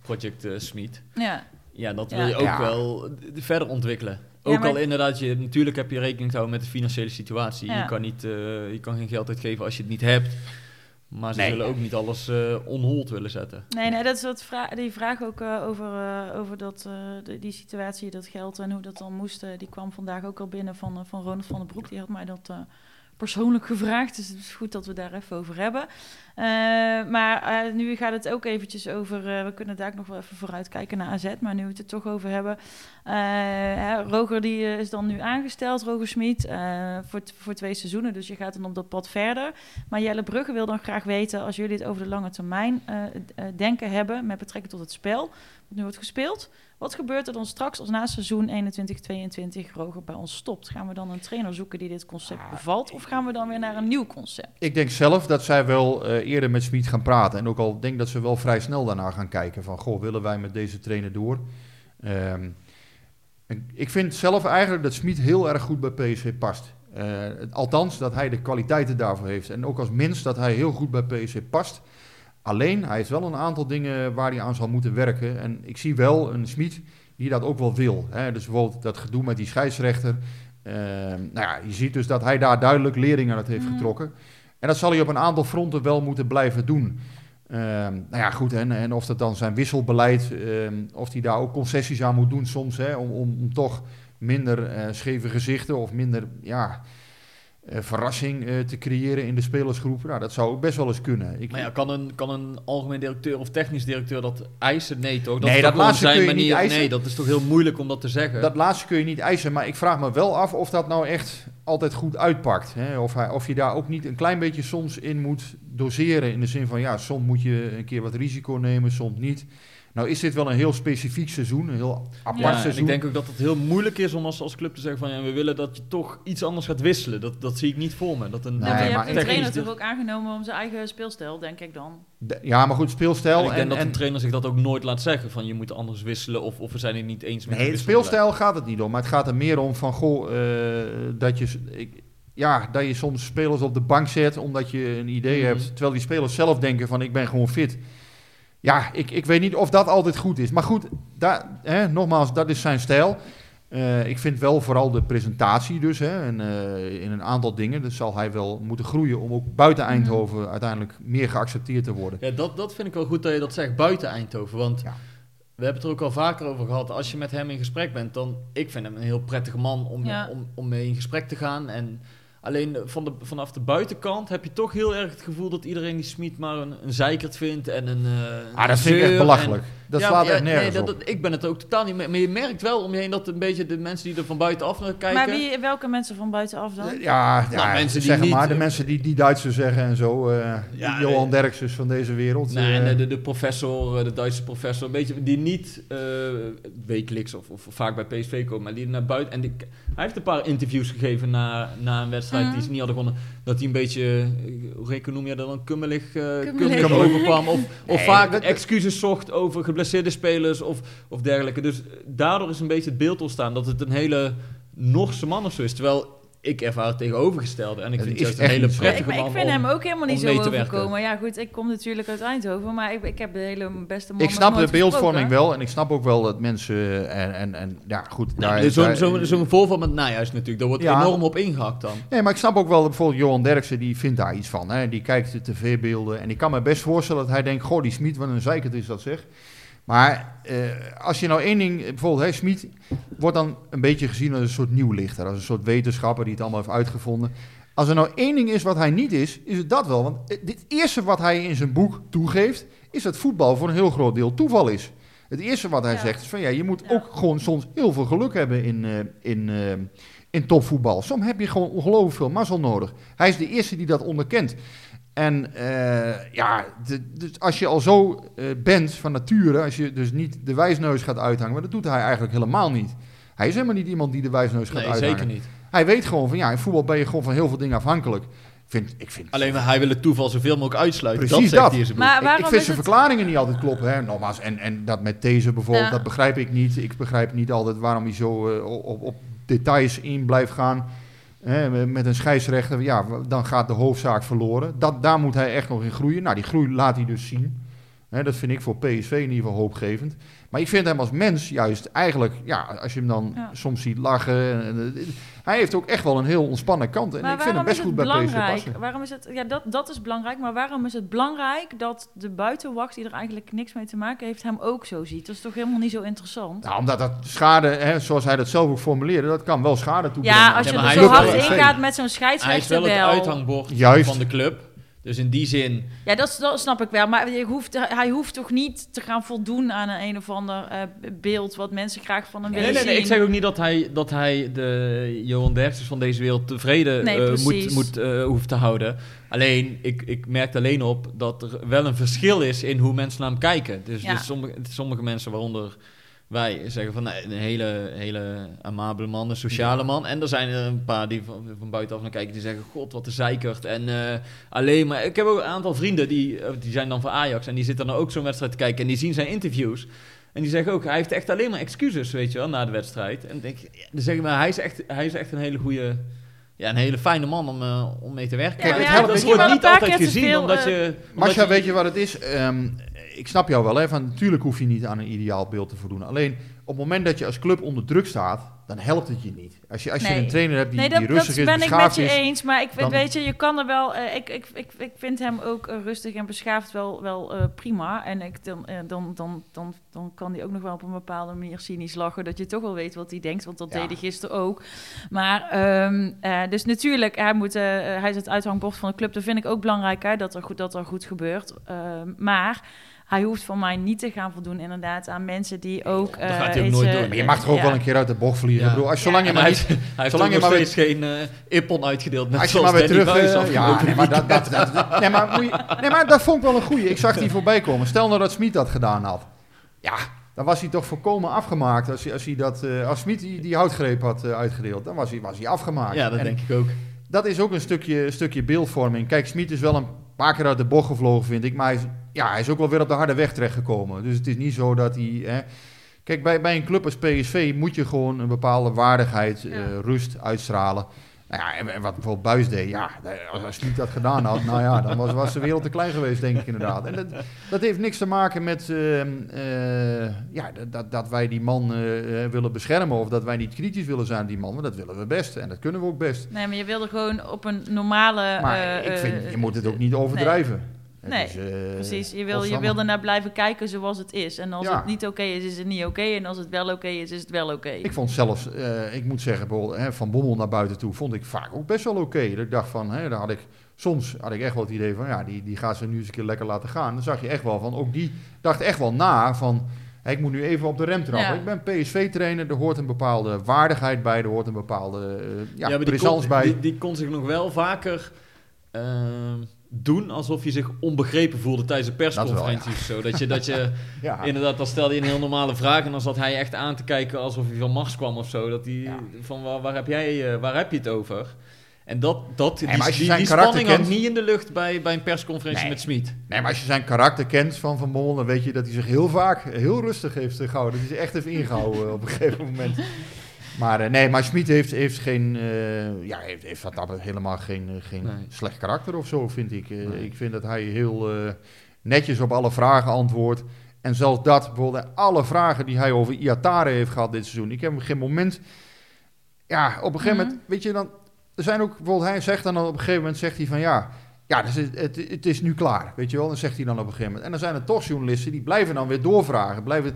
Project eh, Smit. Ja, Ja, dat Ja. wil je ook Ja. wel verder ontwikkelen. Ja, Ook maar- al inderdaad, je, natuurlijk heb je rekening te houden met de financiële situatie. Ja. Je, kan niet, eh, je kan geen geld uitgeven als je het niet hebt. Maar ze Nee. zullen ook niet alles eh onhold willen zetten. nee, nee, dat is wat vra die vraag ook eh, over, eh, over dat, eh, de- die situatie, dat geld en hoe dat dan moest. eh, die kwam vandaag ook al binnen van, van Ronald van den Broek. Die had mij dat eh, persoonlijk gevraagd, dus het is goed dat we daar even over hebben. Eh, maar eh, nu gaat het ook eventjes over, eh, we kunnen daar ook nog wel even vooruit kijken naar AZ, maar nu we het er toch over hebben. Roger die is dan nu aangesteld, Roger Smit, voor, voor twee seizoenen, dus je gaat dan op dat pad verder. Maar Jelle Brugge wil dan graag weten, als jullie het over de lange termijn denken hebben met betrekking tot het spel, wat nu wordt gespeeld, wat gebeurt er dan straks als na seizoen 21-22 Roger bij ons stopt? Gaan we dan een trainer zoeken die dit concept bevalt of gaan we dan weer naar een nieuw concept? Ik denk zelf dat zij wel eh, eerder met Smit gaan praten. En ook al denk dat ze wel vrij snel daarna gaan kijken van... Goh, willen wij met deze trainer door? Ehm, ik vind zelf eigenlijk dat Smit heel erg goed bij PSV past. Eh, althans, dat hij de kwaliteiten daarvoor heeft. En ook als mens dat hij heel goed bij PSV past. Alleen, hij heeft wel een aantal dingen waar hij aan zal moeten werken. En ik zie wel een Smit die dat ook wel wil. Hè? Dus bijvoorbeeld dat gedoe met die scheidsrechter. Ehm, nou ja, je ziet dus dat hij daar duidelijk leringen uit heeft Mhm. getrokken. En dat zal hij op een aantal fronten wel moeten blijven doen. Ehm, nou ja, goed, en, en of dat dan zijn wisselbeleid, ehm, of hij daar ook concessies aan moet doen soms, hè, om, om, om toch minder eh, scheve gezichten of minder ja, eh, verrassing eh, te creëren in de spelersgroep. Nou, dat zou ook best wel eens kunnen. Ik, Maar ja, kan een, kan een algemeen directeur of technisch directeur dat eisen? Nee, toch? Dat Nee, is dat laatste zijn kun je niet eisen. Nee, dat is toch heel moeilijk om dat te zeggen. Dat laatste kun je niet eisen, maar ik vraag me wel af of dat nou echt altijd goed uitpakt. Hè? Of, hij, of je daar ook niet een klein beetje soms in moet doseren. In de zin van, ja, soms moet je een keer wat risico nemen, soms niet. Nou is dit wel een heel specifiek seizoen, een heel apart Ja, en seizoen. ik denk ook dat het heel moeilijk is om als, als club te zeggen van ja, we willen dat je toch iets anders gaat wisselen. Dat, dat zie ik niet voor me. Dat een, Nee, maar je hebt trainer toch ook aangenomen om zijn eigen speelstijl, denk ik dan. De- ja, maar goed, En speelstijl. ik denk en, dat en- een trainer zich dat ook nooit laat zeggen. Van je moet anders wisselen of, of we zijn het niet eens met Nee, het speelstijl gaat het niet om. Maar het gaat er meer om van, goh, eh, dat, je, ik, ja, dat je soms spelers op de bank zet omdat je een idee Mhm. hebt. Terwijl die spelers zelf denken van, ik ben gewoon fit. Ja, ik, ik weet niet of dat altijd goed is. Maar goed, daar, hè, nogmaals, dat is zijn stijl. Eh, ik vind wel vooral de presentatie dus. Hè, en, eh, in een aantal dingen. Dus zal hij wel moeten groeien om ook buiten Mhm. Eindhoven uiteindelijk meer geaccepteerd te worden. Ja, dat, dat vind ik wel goed dat je dat zegt buiten Eindhoven. Want Ja. we hebben het er ook al vaker over gehad. Als je met hem in gesprek bent, dan... Ik vind hem een heel prettige man om, Ja. om, om mee in gesprek te gaan. En alleen van de, vanaf de buitenkant heb je toch heel erg het gevoel dat iedereen die Smit maar een, een zeikert vindt. En een, eh, Ah, dat vind ik echt belachelijk. en- Dat Ja, slaat maar echt nergens nee, dat, dat- ik ben het ook totaal niet. Maar je merkt wel om je heen dat een beetje de mensen die er van buitenaf naar kijken... Maar wie, welke mensen van buitenaf dan? Ja, ja mensen die zeg niet, maar, de eh, mensen die, die Duitsers zeggen en zo. eh Ja, Johan nee. Derksen van deze wereld. Nee, eh, de, de, de professor, eh, de Duitse professor, een beetje die niet eh, wekelijks of, of vaak bij PSV komen, maar die naar buiten. En die, hij heeft een paar interviews gegeven na, na een wedstrijd Mhm. die ze niet hadden gewonnen. Dat hij een beetje, eh, hoe noem je dat dan, kummelig, eh, Kummelig. kummelig overkwam. [laughs] Of, of Nee, vaak dat- excuses zocht over geblesseerde spelers of, of dergelijke. Dus eh, daardoor is een beetje het beeld ontstaan dat het een hele Norse man of zo is. Terwijl ik ervaar het tegenovergestelde. En ik vind het juist een hele zo. Ja, prettige ik, ik man vind om- hem ook helemaal niet zo overkomen. Ja, goed, ik kom natuurlijk uit Eindhoven, maar ik, ik heb de hele beste man ik snap de beeldvorming wel. En ik snap ook wel dat mensen. En, en, en ja, goed. Daar- Zo'n daar- zo, zo'n voorval met Nijhuis natuurlijk, daar wordt Ja. enorm op ingehakt dan. Nee, maar ik snap ook wel, bijvoorbeeld Johan Derksen, die vindt daar iets van. Hè? Die kijkt de tv-beelden en ik kan me best voorstellen dat hij denkt, goh, die Smit, wat een zeikert is dat zeg. Maar eh, als je nou één ding, bijvoorbeeld, hè, Smit wordt dan een beetje gezien als een soort nieuwlichter, als een soort wetenschapper die het allemaal heeft uitgevonden. Als er nou één ding is wat hij niet is, is het dat wel. Want het eerste wat hij in zijn boek toegeeft, is dat voetbal voor een heel groot deel toeval is. Het eerste wat hij Ja. zegt is van ja, je moet Ja. ook gewoon soms heel veel geluk hebben in, eh, in, eh, in topvoetbal. Soms heb je gewoon ongelooflijk veel mazzel nodig. Hij is de eerste die dat onderkent. En eh, ja, de- dus als je al zo eh, bent van nature, als je dus niet de wijsneus gaat uithangen, maar dat doet hij eigenlijk helemaal niet. Hij is helemaal niet iemand die de wijsneus gaat Nee, uithangen. zeker niet. Hij weet gewoon van ja, in voetbal ben je gewoon van heel veel dingen afhankelijk. Vind, ik vind, Alleen maar hij wil het toeval zoveel mogelijk uitsluiten. Precies dat. Maar ik, waarom ik vind zijn het... verklaringen niet altijd kloppen. Hè? Nogmaals, en, en dat met deze bijvoorbeeld, Ja. dat begrijp ik niet. Ik begrijp niet altijd waarom hij zo eh, op, op details in blijft gaan. Hè, met een scheidsrechter, ja, dan gaat de hoofdzaak verloren. Dat, daar moet hij echt nog in groeien. Nou, die groei laat hij dus zien. Hè, dat vind ik voor PSV in ieder geval hoopgevend. Maar ik vind hem als mens juist eigenlijk, ja, als je hem dan Ja. soms ziet lachen. Hij heeft ook echt wel een heel ontspannen kant. En Maar ik vind hem waarom is best het goed bij PSV belangrijk? passen. Waarom is het, ja, dat, dat is belangrijk, maar waarom is het belangrijk dat de buitenwacht, die er eigenlijk niks mee te maken heeft, hem ook zo ziet? Dat is toch helemaal niet zo interessant? Nou, omdat dat schade, hè, zoals hij dat zelf ook formuleerde, dat kan wel schade toebrengen. Ja, als je er hij zo hard ingaat met zo'n hij is scheidsrechter wel het uithangbord Juist. van de club. Dus in die zin... Ja, dat, dat snap ik wel. Maar je hoeft, hij hoeft toch niet te gaan voldoen aan een een of ander eh, beeld wat mensen graag van hem willen nee, nee, zien. ik zeg ook niet dat hij, dat hij de Johan Derksen van deze wereld tevreden Nee, eh, moet, moet, eh, hoeft te houden. Alleen, ik, ik merk alleen op dat er wel een verschil is in hoe mensen naar hem kijken. Dus, Ja. dus sommige, sommige mensen, waaronder wij, zeggen van nee, een hele, hele amabele man, een sociale man. En er zijn er een paar die van, van buitenaf naar kijken die zeggen, god, wat een zeikert. En eh, alleen maar, ik heb ook een aantal vrienden die, eh, die zijn dan van Ajax en die zitten dan ook zo'n wedstrijd te kijken en die zien zijn interviews. En die zeggen ook, hij heeft echt alleen maar excuses, weet je wel, na de wedstrijd. En denk dan zeg ik maar, hij is echt, hij is echt een hele goede, ja, een hele fijne man om, eh, om mee te werken. Ja, maar het ja, helpt- dat wordt niet altijd gezien, veel, omdat je... omdat Masha, je- weet je wat het is? Ehm, ik snap jou wel, hè, van natuurlijk hoef je niet aan een ideaal beeld te voldoen. Alleen op het moment dat je als club onder druk staat, dan helpt het je niet. Als je, als je Nee. een trainer hebt die, nee, dat, die rustig dat is, ben ik met beschaafd je is. eens. Maar ik vind, dan- weet je, je kan er wel. eh, ik, ik, ik, ik vind hem ook eh, rustig en beschaafd wel, wel eh, prima. En ik, dan, dan, dan, dan, dan kan hij ook nog wel op een bepaalde manier cynisch lachen. Dat je toch wel weet wat hij denkt. Want dat Ja. deed hij gisteren ook. Maar ehm, eh, dus natuurlijk, hij, moet, hij is het uithangbord van de club. Dat vind ik ook belangrijk, hè, dat, er goed, dat er goed gebeurt. Ehm, maar. Hij hoeft van mij niet te gaan voldoen inderdaad aan mensen die ook... dat gaat hij eh, ook iets, nooit eh, doen. Maar je mag toch ook ja. wel een keer uit de bocht vliegen. Ja. Ik bedoel, als, zolang je maar hij, niet... heeft- hij heeft zolang ook je maar steeds geen eh ippon uitgedeeld. Net Als je zoals maar weer terug... Eh, ja, nee maar, dat, dat, dat- nee, maar, je- nee, maar dat vond ik wel een goeie. Ik zag die [laughs] voorbij komen. Stel nou dat Smit dat gedaan had. Ja, dan was hij toch volkomen afgemaakt. Als, hij- als, hij dat, eh, als Smit die, die houtgreep had eh, uitgedeeld, dan was hij, was hij afgemaakt. Ja, dat En denk ik ook. dat is ook een stukje, stukje beeldvorming. Kijk, Smit is wel een paar keer uit de bocht gevlogen, vind ik. Maar hij is, ja, hij is ook wel weer op de harde weg terechtgekomen. Dus het is niet zo dat hij... Hè, kijk, bij, bij een club als PSV moet je gewoon een bepaalde waardigheid, eh, rust uitstralen. Nou ja, en, en wat bijvoorbeeld Buis deed, ja, als, als Smit dat gedaan had, nou ja, dan was, was de wereld te klein geweest, denk ik inderdaad. En dat, dat heeft niks te maken met ehm, eh, ja, dat- dat, wij die man eh, willen beschermen of dat wij niet kritisch willen zijn aan die man, maar dat willen we best en dat kunnen we ook best. Nee, maar je wilde gewoon op een normale... Maar ik vind, je moet het ook niet overdrijven. Nee, is, eh, Precies, je wil, je wil ernaar blijven kijken zoals het is. En als Ja. het niet oké is, is het niet oké. En als het wel oké is, is het wel oké. Ik vond zelfs, eh, ik moet zeggen, bijvoorbeeld, hè, van Bommel naar buiten toe, vond ik vaak ook best wel oké. Dat ik dacht van, hè, daar had ik, soms had ik echt wel het idee van, ja, die, die gaat ze nu eens een keer lekker laten gaan. Dan zag je echt wel van, ook die dacht echt wel na van, hè, ik moet nu even op de rem trappen. Ja. Ik ben PSV-trainer, er hoort een bepaalde waardigheid bij, er hoort een bepaalde eh, ja, maar die kon, bij. Die, die kon zich nog wel vaker ehm, doen alsof je zich onbegrepen voelde tijdens de persconferenties. of zo. Dat je, dat je [laughs] ja. inderdaad, dan stelde je een heel normale vraag en dan zat hij echt aan te kijken alsof hij van Mars kwam of zo. Dat hij Ja. van waar, waar heb jij, eh, waar heb je het over? En dat, dat, die, die, spanning had kent- niet in de lucht bij, bij een persconferentie Nee. met Smit. Nee, maar als je zijn karakter kent van Van Bommel, dan weet je dat hij zich heel vaak heel rustig heeft eh, gehouden. Dat hij zich echt heeft ingehouden eh, op een gegeven moment. [laughs] Maar eh, nee, maar Smit heeft, heeft geen, eh, ja, heeft, heeft dat helemaal geen, eh, geen Nee. slecht karakter of zo, vind ik. Nee. Ik vind dat hij heel netjes op alle vragen antwoordt. En zelfs dat, bijvoorbeeld alle vragen die hij over Iatare heeft gehad dit seizoen. Ik heb hem geen moment, ja, op een gegeven Mhm. moment, weet je dan, er zijn ook, bijvoorbeeld hij zegt dan op een gegeven moment, zegt hij van ja, ja, dus het, het, het is nu klaar, weet je wel. Dan zegt hij dan op een gegeven moment. En dan zijn er toch journalisten die blijven dan weer doorvragen. Blijven,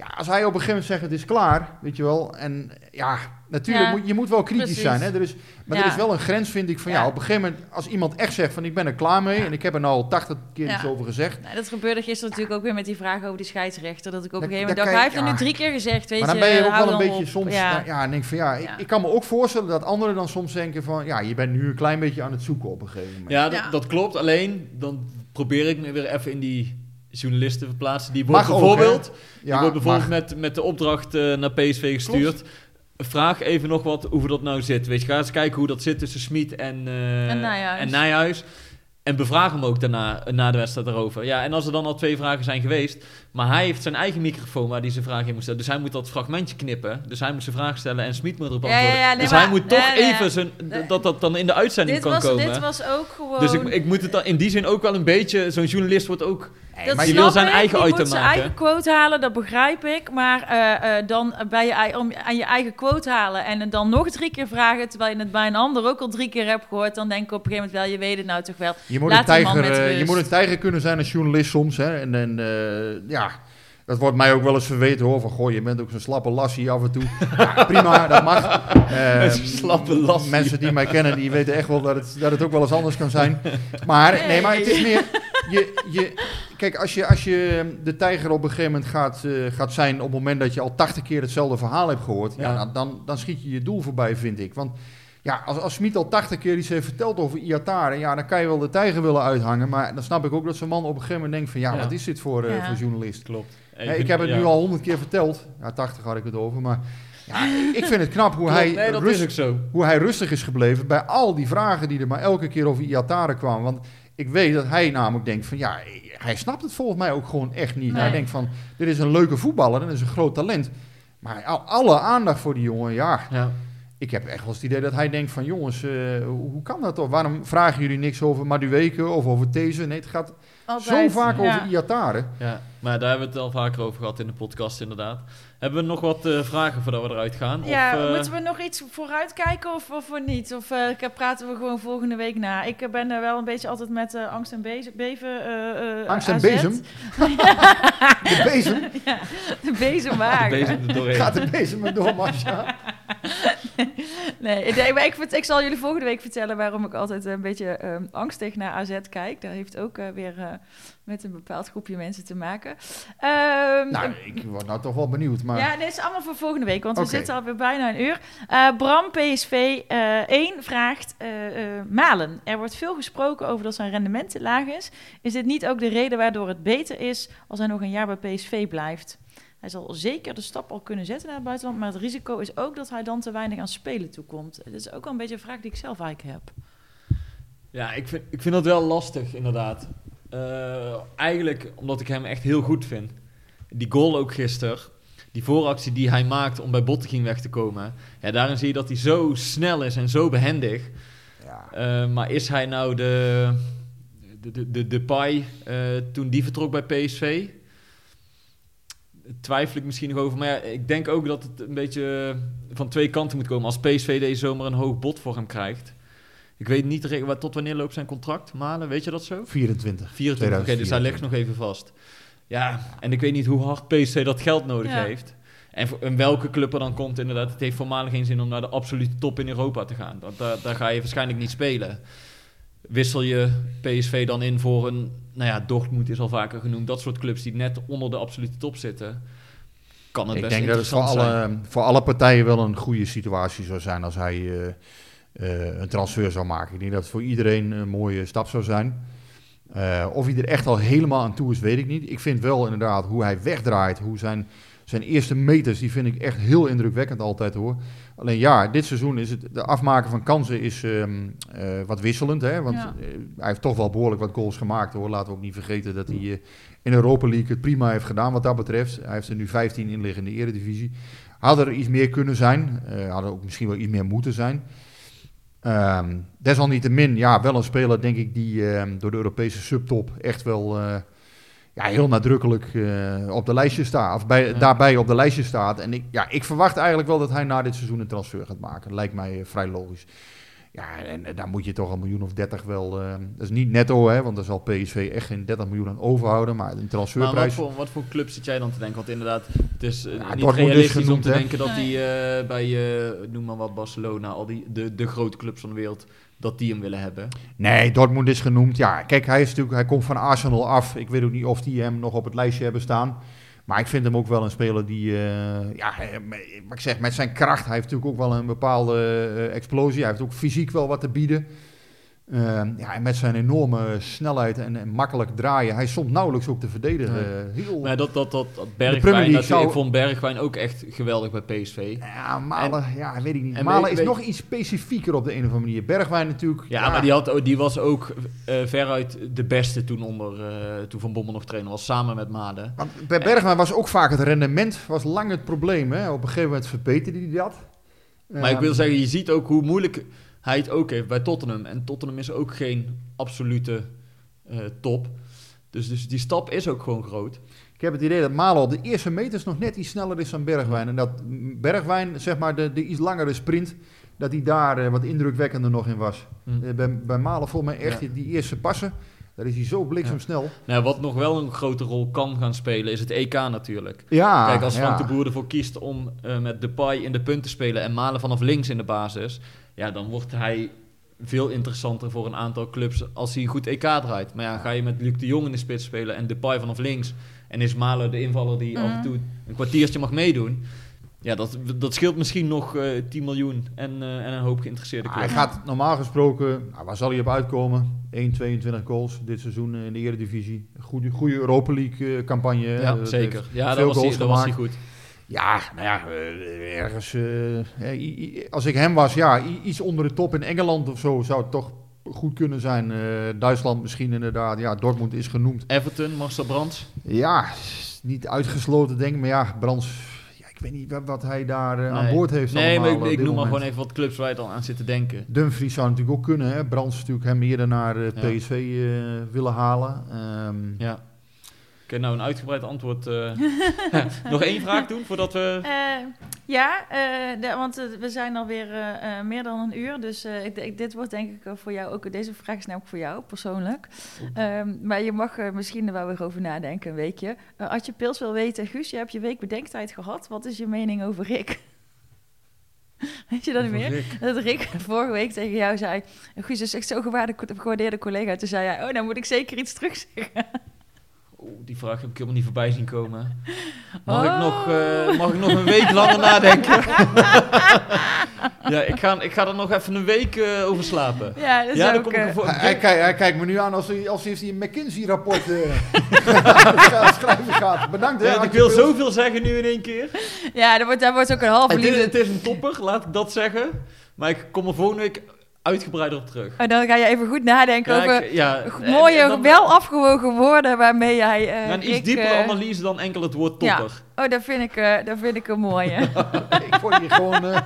ja, als hij op een gegeven moment zegt het is klaar, weet je wel. En ja, natuurlijk, Ja, moet, je moet wel kritisch precies. zijn. Hè? Er is, maar Ja. er is wel een grens, vind ik, van ja. Ja. op een gegeven moment, als iemand echt zegt van ik ben er klaar mee. Ja. En ik heb er nou al 80 keer Ja. iets over gezegd. Nou, dat gebeurde gisteren natuurlijk ook weer met die vraag over die scheidsrechter. Dat ik op een gegeven moment dacht, hij heeft er nu drie keer gezegd, weet maar dan je. ben je ook wel een beetje op. soms, Ja. en denk van ja, ik, Ja. ik kan me ook voorstellen dat anderen dan soms denken van ja, je bent nu een klein beetje aan het zoeken op een gegeven moment. Ja, dat, Ja. dat klopt. Alleen dan probeer ik me weer even in die journalisten te verplaatsen. Die wordt Mag ook, bijvoorbeeld, hè? die wordt bijvoorbeeld met, met de opdracht eh, naar PSV gestuurd. Vraag even nog wat hoe dat nou zit. Weet je, ga eens kijken hoe dat zit tussen Smit en, eh, En Nijhuis. en Nijhuis. En bevraag hem ook daarna, na de wedstrijd daarover. Ja, en als er dan al twee vragen zijn geweest... Maar hij heeft zijn eigen microfoon waar hij zijn vraag in moet stellen. Dus hij moet dat fragmentje knippen. Dus hij moet zijn vraag stellen en Smit moet erop Ja, ja, antwoorden. ja, nee, dus maar- hij moet toch nee, nee, even zijn, nee. dat dat dan in de uitzending Dit kan was, komen. dit was ook gewoon... Dus ik, ik moet het dan in die zin ook wel een beetje... Zo'n journalist wordt ook... Dat maar je snap wil zijn ik. eigen Je item moet zijn maken. eigen quote halen, dat begrijp ik. Maar eh, eh, dan bij je, om aan je eigen quote halen en het dan nog drie keer vragen... terwijl je het bij een ander ook al drie keer hebt gehoord... dan denk ik op een gegeven moment wel, je weet het nou toch wel. Je moet, Laat een tijger, met eh, je moet een tijger kunnen zijn als journalist soms. Hè? En, en eh, ja, dat wordt mij ook wel eens verweten hoor. Van goh, je bent ook zo'n slappe lassie af en toe. ja, prima, dat mag. [laughs] Eh, Zo'n slappe lassie. Mensen die mij kennen, die weten echt wel dat het, dat het ook wel eens anders kan zijn. Maar, nee, maar het is meer... Je, je, kijk, als je, als je de tijger op een gegeven moment gaat, eh, gaat zijn... op het moment dat je al 80 keer hetzelfde verhaal hebt gehoord... Ja. Ja. dan, dan, dan schiet je je doel voorbij, vind ik. Want ja, als, als Smit al 80 keer iets heeft verteld over Iatare, ja, dan kan je wel de tijger willen uithangen. Maar dan snap ik ook dat zo'n man op een gegeven moment denkt van, ja, Ja. wat is dit voor, eh, Ja. voor journalist? Klopt. Hè, ik heb het nu al 100 keer verteld. Ja, 80 had ik het over, maar ja, ik vind het knap hoe, hij, nee, dat rust- is ook zo. hoe hij rustig is gebleven bij al die vragen die er maar elke keer over Iatare kwamen. Want ik weet dat hij namelijk denkt van, ja, hij snapt het volgens mij ook gewoon echt niet. Nee. Hij denkt van, dit is een leuke voetballer, dit is een groot talent. Maar al- alle aandacht voor die jongen, ja, Ja. ik heb echt wel eens het idee dat hij denkt van jongens, eh, hoe kan dat toch? Waarom vragen jullie niks over Madueke of over These? Nee, het gaat Altijd. zo vaak Ja. over Iatare. ja, maar daar hebben we het al vaker over gehad in de podcast inderdaad. Hebben we nog wat eh, vragen voordat we eruit gaan? Ja, of, eh, moeten we nog iets vooruit kijken of, of we niet? Of eh, ik- praten we gewoon volgende week na? Ik ben er wel een beetje altijd met eh, angst en bezen, beven. eh, eh, Angst en AZ. bezem. [laughs] De bezem. ja, de bezem er doorheen. Gaat de bezem maar door, Marcia. [laughs] Nee, ik, maar ik, zal jullie volgende week vertellen waarom ik altijd een beetje ehm, angstig naar AZ kijk. Dat heeft ook weer eh, met een bepaald groepje mensen te maken. Ehm, Nou, ik word nou toch wel benieuwd. Maar Ja, dit is allemaal voor volgende week, want we zitten alweer bijna een uur. Eh, Bram, PSV eh 1, vraagt eh, eh, Malen. Er wordt veel gesproken over dat zijn rendement te laag is. Is dit niet ook de reden waardoor het beter is als hij nog een jaar bij PSV blijft? Hij zal zeker de stap al kunnen zetten naar het buitenland, maar het risico is ook dat hij dan te weinig aan spelen toekomt. Dat is ook wel een beetje een vraag die ik zelf eigenlijk heb. Ja, ik vind, ik vind dat wel lastig, inderdaad. Eh, eigenlijk omdat ik hem echt heel goed vind. Die goal ook gisteren, die vooractie die hij maakt om bij Bottegien weg te komen. Ja, daarin zie je dat hij zo snel is en zo behendig. ja. Eh, maar is hij nou de, de, de, de, de Pai eh, toen die vertrok bij PSV? Twijfel ik misschien nog over. Maar ja, ik denk ook dat het een beetje van twee kanten moet komen. Als PSV deze zomer een hoog bod voor hem krijgt. Ik weet niet tot wanneer loopt zijn contract, Malen, weet je dat zo? 24. 24, oké, dus hij 2024. legt nog even vast. Ja, en ik weet niet hoe hard PSV dat geld nodig Ja. heeft. En, voor, en welke club er dan komt, inderdaad. Het heeft voor Malen geen zin om naar de absolute top in Europa te gaan. Dat, daar, daar ga je waarschijnlijk niet spelen. Wissel je PSV dan in voor een... Nou ja, Dortmund is al vaker genoemd. Dat soort clubs die net onder de absolute top zitten. Kan het Ik best denk dat het voor alle, voor alle partijen wel een goede situatie zou zijn als hij eh, een transfer zou maken. Ik denk dat het voor iedereen een mooie stap zou zijn. Eh, of hij er echt al helemaal aan toe is, weet ik niet. Ik vind wel inderdaad hoe hij wegdraait, hoe zijn, zijn eerste meters, die vind ik echt heel indrukwekkend altijd hoor. Alleen ja, dit seizoen is het, de afmaken van kansen is ehm, eh, wat wisselend. Hè? Want Ja. eh, hij heeft toch wel behoorlijk wat goals gemaakt hoor. Laten we ook niet vergeten dat hij eh, in Europa League het prima heeft gedaan wat dat betreft. Hij heeft er nu 15 in liggen in de eredivisie. Had er iets meer kunnen zijn. Eh had er ook misschien wel iets meer moeten zijn. Ehm, desalniettemin, ja, wel een speler denk ik die ehm, door de Europese subtop echt wel eh, ja, heel nadrukkelijk eh, op de lijstje staat. Of bij, Ja. daarbij op de lijstje staat. En ik, ja, ik verwacht eigenlijk wel dat hij na dit seizoen een transfer gaat maken. Lijkt mij eh, vrij logisch. Ja, en daar moet je toch een miljoen of 30 wel. eh, dat is niet netto, hè, want daar zal PSV echt geen 30 miljoen aan overhouden. Maar een Maar wat transferprijs. voor, wat voor club zit jij dan te denken? Want inderdaad, het is eh, Ja, niet Dortmund is realistisch om genoemd, te hè? denken dat die eh, bij, eh, noem maar wat, Barcelona, al die, de, de grote clubs van de wereld, dat die hem willen hebben. Nee, Dortmund is genoemd. Ja, kijk, hij, is natuurlijk, hij komt van Arsenal af. Ik weet ook niet of die hem nog op het lijstje hebben staan. Maar ik vind hem ook wel een speler die, eh, ja, wat ik zeg, met zijn kracht. Hij heeft natuurlijk ook wel een bepaalde eh, explosie. Hij heeft ook fysiek wel wat te bieden. Eh, ja, en met zijn enorme snelheid en, en makkelijk draaien. Hij soms nauwelijks ook te verdedigen. Nee. Heel, Maar dat, dat, dat, dat Premier Bergwijn, League dat, zou- ik vond Bergwijn ook echt geweldig bij PSV. ja, Malen, ja, weet ik niet. en Malen weet- is weet- nog iets specifieker op de een of andere manier. Bergwijn natuurlijk. Ja, maar die, had, ook- die was ook eh, veruit de beste toen, onder, eh, toen Van Bommel nog trainer was, samen met Made. Want bij Bergwijn was ook vaak het rendement was lang het probleem. Hè? Op een gegeven moment verbeterde hij dat. Maar ik wil zeggen, je ziet ook hoe moeilijk hij het ook heeft bij Tottenham. En Tottenham is ook geen absolute eh, top. Dus, dus die stap is ook gewoon groot. Ik heb het idee dat Malo op de eerste meters nog net iets sneller is dan Bergwijn. En dat Bergwijn, zeg maar, de, de iets langere sprint, dat hij daar eh, wat indrukwekkender nog in was. Hm. Eh, bij, bij Malen volgens mij echt Ja. die, eerste passen, daar is hij zo bliksemsnel. Nou, wat nog wel een grote rol kan gaan spelen, is het EK natuurlijk. Ja, Kijk, als Frank ja. de Boer ervoor kiest om eh, met Depay in de punt te spelen en Malen vanaf links in de basis, ja, dan wordt hij veel interessanter voor een aantal clubs als hij een goed EK draait. Maar ja, ga je met Luc de Jong in de spits spelen en Depay vanaf links en is Malen de invaller die af en Mhm. toe een kwartiertje mag meedoen, ja, dat, dat scheelt misschien nog eh 10 miljoen en, eh, en een hoop geïnteresseerde Ah, hij clubs. gaat normaal gesproken, nou, waar zal hij op uitkomen? 1, 22 goals dit seizoen in de Eredivisie. Goede, goede Europa League eh, campagne. Ja, zeker. Ja, dat was, hij, dat was hij goed. Ja, nou ja, eh, ergens. eh, als ik hem was, ja, iets onder de top in Engeland of zo zou het toch goed kunnen zijn. Eh, Duitsland misschien inderdaad. Ja, Dortmund is genoemd. Everton, Marcel Brands. Ja, niet uitgesloten denk ik. Maar ja, Brands, ja, ik weet niet wat, hij daar aan boord heeft. Nee, allemaal maar ik, noem maar gewoon even wat clubs waar je dan aan zit te denken. Dumfries zou natuurlijk ook kunnen. Hè? Brands natuurlijk hem eerder naar Ja. PSV willen halen. Ehm, Ja. Oké, nou een uitgebreid antwoord. eh. [laughs] Nog één vraag doen voordat we... Eh, ja, eh, de- want we zijn alweer meer dan een uur. Dus ik, dit wordt denk ik voor jou ook... Deze vraag is namelijk voor jou, persoonlijk. Ehm, maar je mag er misschien er wel weer over nadenken, een weekje. Als je Pils wil weten, Guus, je hebt je week bedenktijd gehad. Wat is je mening over Rick? [laughs] Weet je dat niet meer? Dat Rick vorige week tegen jou zei... Guus is echt zo'n gewaarde- gewaardeerde collega. Toen zei hij, oh, dan moet ik zeker iets terugzeggen. [laughs] Die vraag heb ik helemaal niet voorbij zien komen. Mag, ik, Oh. nog, eh, mag ik nog een week langer [laughs] nadenken? ja, ik ga, ik ga er nog even een week eh, over slapen. Ja, dat is Ja, dan ook... kom ik eh, voor. Hij, hij, kijkt- hij kijkt me nu aan als hij, als hij een McKinsey-rapport eh, [laughs] schrijven gaat. Bedankt. hè, Ja, ik wil Pils. zoveel zeggen nu in één keer. ja, daar wordt, daar wordt ook een halve Het is, liefde... het is een topper, laat ik dat zeggen. Maar ik kom er volgende week uitgebreider op terug. Oh, dan ga je even goed nadenken Ja, over ik- ja, g- en- mooie, en dan- wel afgewogen woorden waarmee jij... eh, Ja, een iets Rick, diepere eh, analyse dan enkel het woord ja. topper. Oh, dat vind ik, eh, dat vind ik een mooie. [laughs] ik word hier gewoon... eh,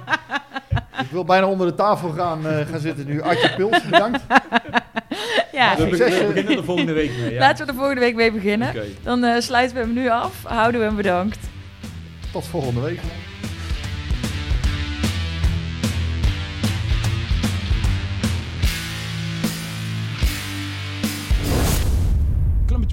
ik wil bijna onder de tafel gaan, eh, gaan zitten nu. Artje Pils, bedankt. [laughs] ja, We, we beginnen er volgende week mee. Ja. laten we er volgende week mee beginnen. Dan eh, sluiten we hem nu af. Houden we hem bedankt. Tot volgende week.